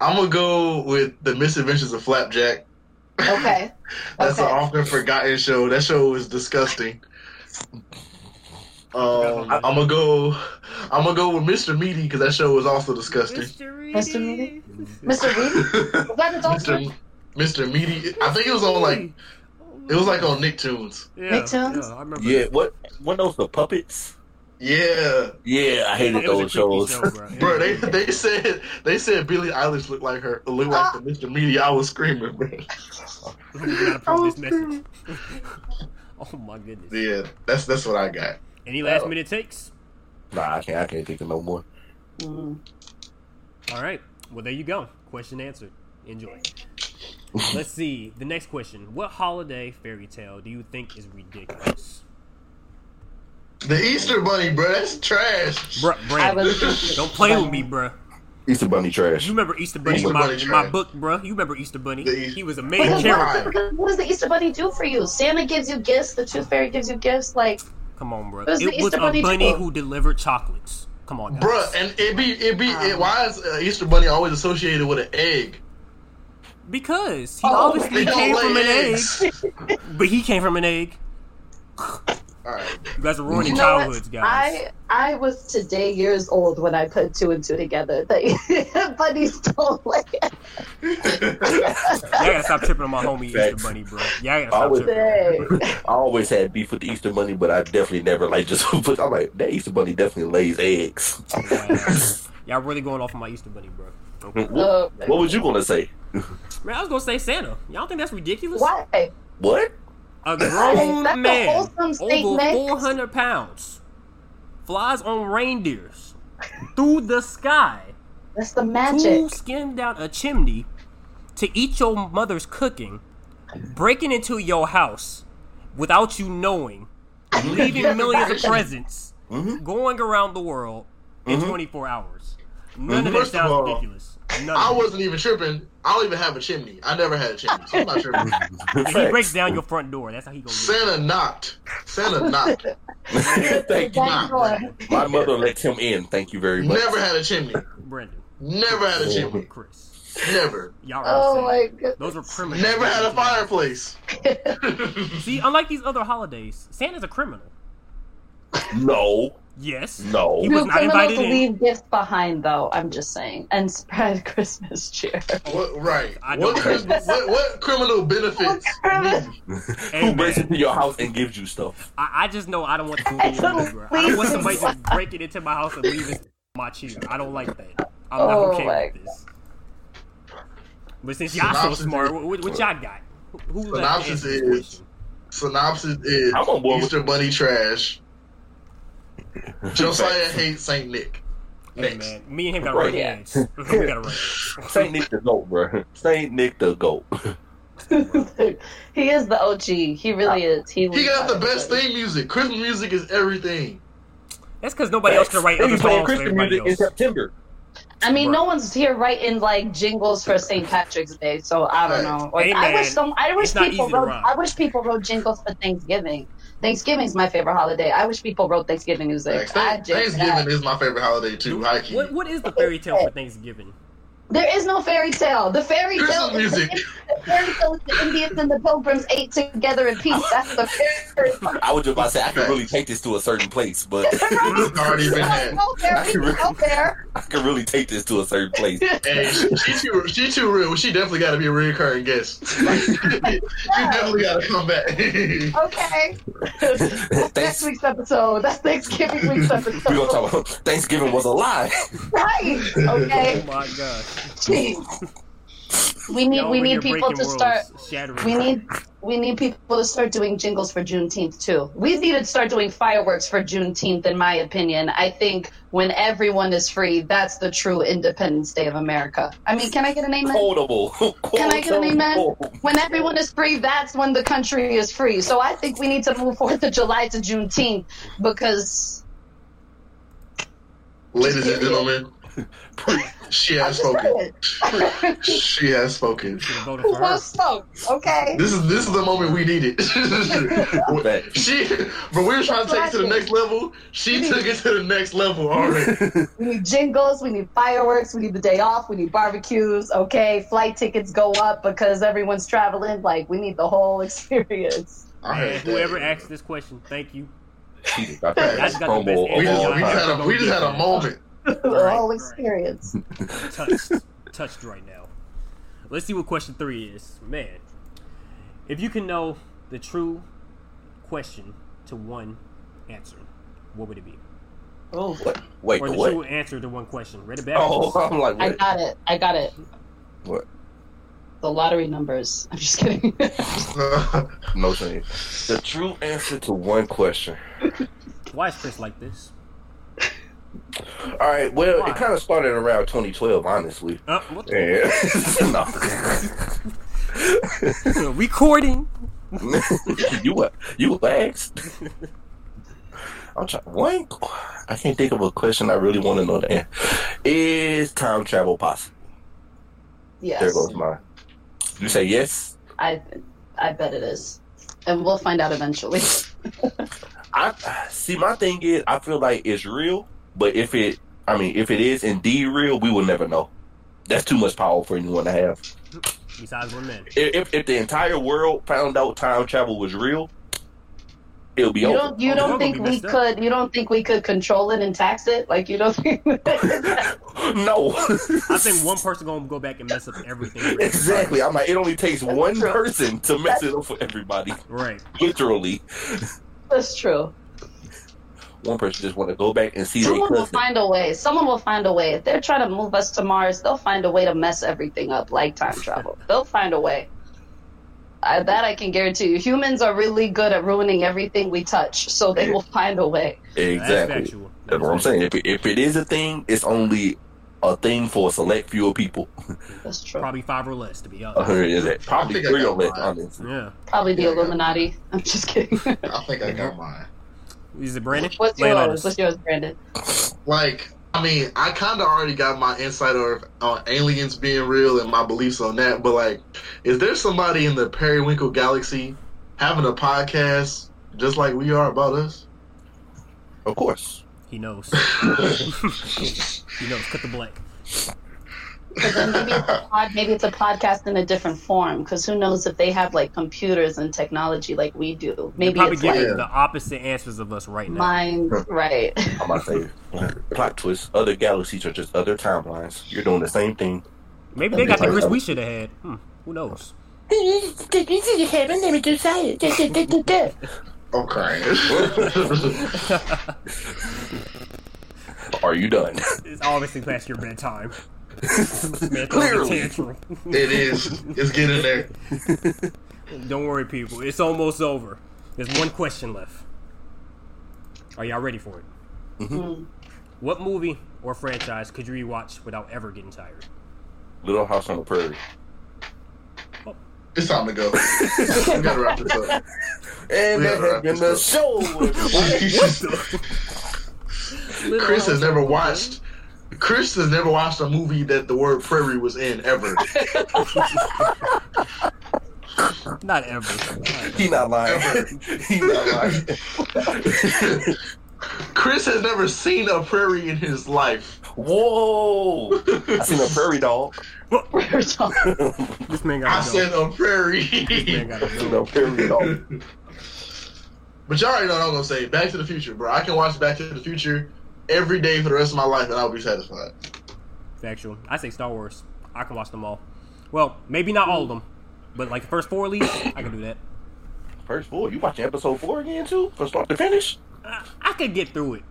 I'm gonna go with the Misadventures of Flapjack. okay. That's Okay. an often forgotten show. That show was disgusting. Um, I'm gonna go. I'm gonna go with Mr. Meaty because that show was also disgusting. Mr. Meaty? Mr. Reed? Was that Mr. Mr. Meaty. I think it was on like it was like on Nicktoons. yeah, Nicktoons? Yeah, I remember. Yeah, that. what? What those the puppets? Yeah, Yeah, I hated It those shows. show, bro. Yeah. bro. They they said they said Billie Eilish looked like her, looked like the Mr. Meaty. I was screaming, bro. we gotta prove this message. oh my goodness. Yeah, that's that's what I got. Any last Oh. minute takes? Nah, I can't. I can't think of no more. Mm. All right. Well, there you go. Question answered. Enjoy. Let's see. The next question. What holiday fairy tale do you think is ridiculous? The Easter Bunny, bro. That's trash. Bruh, I Brandon, don't play with me, bruh. Easter Bunny trash. You remember Easter Bunny, Easter in, my, Bunny in my book, bruh? You remember Easter Bunny? The he was a Because main Why? character. what, what does the Easter Bunny do for you? Santa gives you gifts. The Tooth Fairy gives you gifts. Like, Come on, bro. What does It the was Easter a Bunny bunny who delivered chocolates. Come on, guys. Bruh, and it be it be it, why is uh, Easter Bunny always associated with an egg? Because he Oh, obviously came lay from an egg, but he came from an egg. All right. You guys are ruining you know what? childhoods, guys. I I was today years old when I put two and two together. That bunnies don't like it. Y'all gotta stop tripping on my homie Easter Bunny, bro. Y'all gotta stop Always- tripping. I always had beef with the Easter Bunny, but I definitely never like just. But I'm like that Easter Bunny definitely lays eggs. Wow. Y'all really going off on my Easter Bunny, bro. what, Uh, what was you gonna say? Man, I was gonna say Santa. Y'all think that's ridiculous? Why? What? A grown That's man wholesome state over 400 pounds flies on reindeers through the sky That's the to magic. skin down a chimney to eat your mother's cooking, breaking into your house without you knowing, leaving millions of presents, Mhm. going around the world in Mhm. 24 hours. None of that First of sounds all, ridiculous. None I wasn't even tripping. I don't even have a chimney. I never had a chimney, so I'm not tripping. If he breaks down your front door. That's how he goes. Santa knocked. Santa knocked. Thank you. Back. My mother lets him in. Thank you very much. Never had a chimney. Brendan, Never had a chimney. Chris, Never. y'all are Oh my insane. goodness. Those are criminals. Never had a fireplace. See, unlike these other holidays, Santa's a criminal. No, Yes. no. He was Do not criminals invited in. leave gifts behind, though? I'm just saying, and spread Christmas cheer. What, right. I What, don't- what, what criminal benefits? Hey, Who breaks man, into your house and gives you stuff? I, I just know I don't want to It's. I don't want somebody leave. just breaking into my house and leaving my cheer. I don't like that. I'm Oh not okay my with this. But since y'all so smart, is- what, what y'all got? Who, who Synopsis is- question? Synopsis is I'm on board Easter Bunny trash. Josiah hates Saint Nick. Hey, man, me and him got Right. right hands. we got a right. Saint Nick the goat, bro. Saint Nick the goat. he is the OG. He really is. He, He got the best theme music. Christmas music is everything. That's because nobody else can write They other playing songs Christmas everybody music in. September. I mean, no one's here writing like jingles for St. Patrick's Day, so I don't know. Like, Hey, I wish some. I wish it's people wrote. I wish people wrote jingles for Thanksgiving. Thanksgiving's my favorite holiday. I wish people wrote Thanksgiving music. I just, Thanksgiving is my favorite holiday too. High. What, what is the fairy tale for Thanksgiving? There is no fairy tale. The fairy tale. Is music. The, fairy tale is the Indians and the Pilgrims ate together in peace. That's the fairy tale. I was just about to say I could really take this to a certain place, but It's already been had. No fairy tale there. I could really take this to a certain place. Hey, she, she too she too real. She definitely got to be a recurring guest. you definitely got to come back. Okay. That's next week's episode. That's Thanksgiving week's episode. We're gonna talk about Thanksgiving was a lie. Right. Okay. Oh my god. Jeez. we need Y'all we need people to start. We need we need people to start doing jingles for Juneteenth too. We need to start doing fireworks for Juneteenth. In my opinion, I think when everyone is free, that's the true Independence Day of America. I mean, can I get an amen? Quotable. Can I get an amen? When everyone is free, that's when the country is free. So I think we need to move Fourth of July to Juneteenth because Ladies and gentlemen, she has spoken. She has spoken. Should've voted for her. wants smoke? Okay. This is this is the moment we needed. she, but we were trying to take it to the next level. She took it to the next level already. We need jingles, we need fireworks, we need the day off, we need barbecues, okay? Flight tickets go up because everyone's traveling. Like, we need the whole experience. I And whoever asked this question, thank you. She just got that I just got the best we just, we just had a we just had a moment. The Right, whole right. experience. touched, touched right now. Let's see what question three is. Man, if you can know the true question to one answer, what would it be? Oh, What? Wait, Or the the what? true answer to one question. Read it back. Oh, I'm like, I got it. I got it. What? The lottery numbers. I'm just kidding. No shame. The true answer to one question. Why is Chris like this? All right. Well, Why? it kind of started around 2012, honestly. Uh, what the- no. Recording. you what? You asked. I'm trying. One. I can't think of a question I really want to know. The answer. Is time travel possible? yes. There goes mine. You say yes. I, I bet it is. And we'll find out eventually. I see. My thing is, I feel like it's real, but if it, I mean, if it is indeed real, we will never know. That's too much power for anyone to have. Besides one man. If, if, if the entire world found out time travel was real, it'll be You over. don't. You don't that'll think we messed up. could. You don't think we could control it and tax it? Like you don't think? no. I think one person gonna go back and mess up everything. exactly. I'm like, it only takes That's one true. person to mess it up for everybody. Right. Literally, That's true. One person just want to go back and see Someone will find a way. Someone will find a way. If they're trying to move us to Mars, they'll find a way to mess everything up, like time travel. they'll find a way. I, that I can guarantee you. Humans are really good at ruining everything we touch, so they will find a way. Exactly. factual. That's what I'm saying. If it, if it is a thing, it's only a thing for a select few of people. That's true. Probably five or less, to be Uh, honest. is it? Probably I think I three or less, honestly. Yeah. Probably the Yeah, Illuminati. I'm just kidding. I think I got mine. Is it Brandon? What's Lay yours? What's yours, Brandon? Like, I mean, I kind of already got my insight on, on uh, aliens being real and my beliefs on that. But like, is there somebody in the Periwinkle galaxy having a podcast just like we are about us? Of course. He knows. he knows. Cut the black. But then maybe it's a pod, maybe it's a podcast in a different form. Because who knows if they have like computers and technology like we do? They Maybe probably it's like the opposite answers of us right now. mind, right? I'm about to say, plot twist. Other galaxies are just other timelines. You're doing the same thing. Maybe they got the grist we should have had. Hmm. Who knows? Okay. Are you done? It's obviously past your bedtime. Man, Clearly. tantrum. it is. It's getting there. Don't worry, people. It's almost over. There's one question left. Are y'all ready for it? Mm. What movie or franchise could you rewatch without ever getting tired? Little House on the Prairie. It's time to go. we gotta wrap this up. And Yeah, that right. has been the show. Chris has never watched. Chris has never watched a movie that the word prairie was in ever. Not ever. he not lying. he not lying. Chris has never seen a prairie in his life. Whoa! I seen a prairie dog. This man I got to said a prairie. This man got to seen go. a prairie dog. But y'all already know what I'm gonna say. Back to the Future, bro. I can watch Back to the Future every day for the rest of my life, and I'll be satisfied. Factual. I say Star Wars. I can watch them all. Well, maybe not all of them, but like the first four at least, I can do that. First four. You watching episode four again too, from start to finish? I, I could get through it.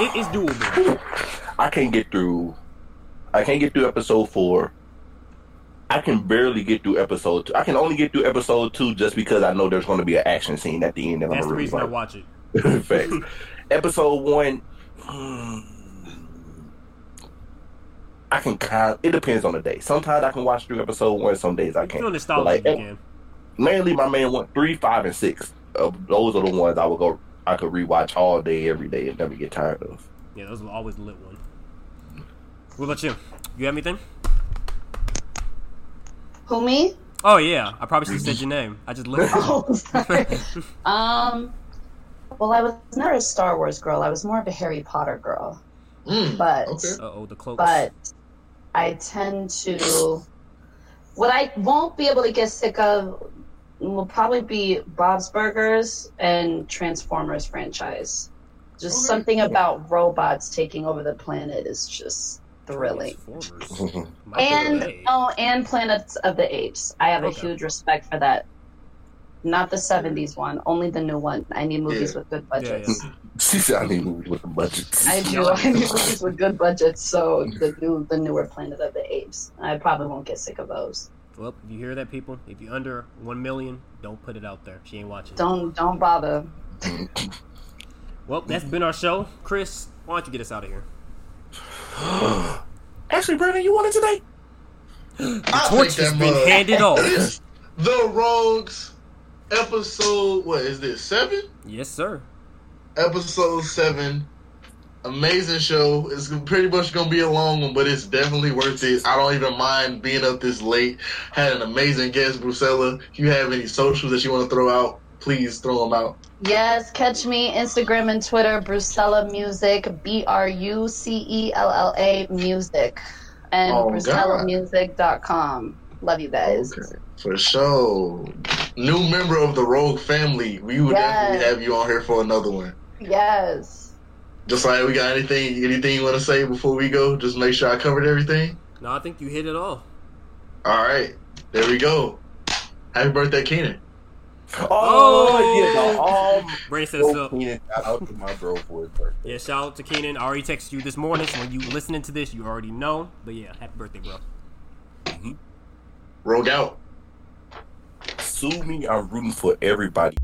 It is doable. I can't get through. I can't get through episode four. I can barely get through episode two. I can only get through episode two just because I know there's going to be an action scene at the end. That That's I'm the really reason I watch it. Facts. episode one. I can kind. It depends on the day. Sometimes I can watch through episode one. Some days I can't. feel But like, you can. mainly my man went three, five, and six. Uh, those are the ones I would go. I could rewatch all day, every day, and never get tired of. Yeah, those are always the lit one. What about you? You have anything? Who me? Oh yeah, I probably should have said your name. I just listened. Oh, sorry. um, well, I was never a Star Wars girl. I was more of a Harry Potter girl. Mm, But okay. Oh, the cloaks. but I tend to what I won't be able to get sick of will probably be Bob's Burgers and Transformers franchise. Just Okay. something about robots taking over the planet is just thrilling. Transformers. My favorite And oh, and Planets of the Apes. I have Okay. a huge respect for that. Not the '70s one, only the new one. I need movies Yeah. with good budgets. yeah. she said, "I need movies with the budgets." I do. I need movies with good budgets. So the new, the newer Planet of the Apes. I probably won't get sick of those. Well, if you hear that, people, if you're under one million, don't put it out there. She ain't watching. Don't don't bother. Well, that's been our show. Chris, why don't you get us out of here? Actually, Brandon, you want it today? I'll Torch has been mug. handed off. the Rogues episode. What is this? Seven. Yes, sir. Episode seven. Amazing show. It's pretty much gonna be a long one, but it's definitely worth it. I don't even mind being up this late. Had an amazing guest, Brucella. If you have any socials that you want to throw out, please throw them out. Yes, catch me Instagram and Twitter, Brucella Music, B R U C E L L A Music, and Oh, BrucellaMusic.com. Love you guys. Okay, for sure. New member of the Rogue family. We would Yes. definitely have you on here for another one. Yes. Just like we got anything, anything you want to say before we go? Just make sure I covered everything. No, I think you hit it all. All right, there we go. Happy birthday, Keenan. Oh, Oh. yeah, no, oh, all Brandon set us Bro, up. Keenan, shout out to my bro for his birthday. Yeah, shout out to Keenan. I already texted you this morning, so when you listening to this, you already know. But yeah, happy birthday, bro. Rogue out sue me, I'm rooting for everybody.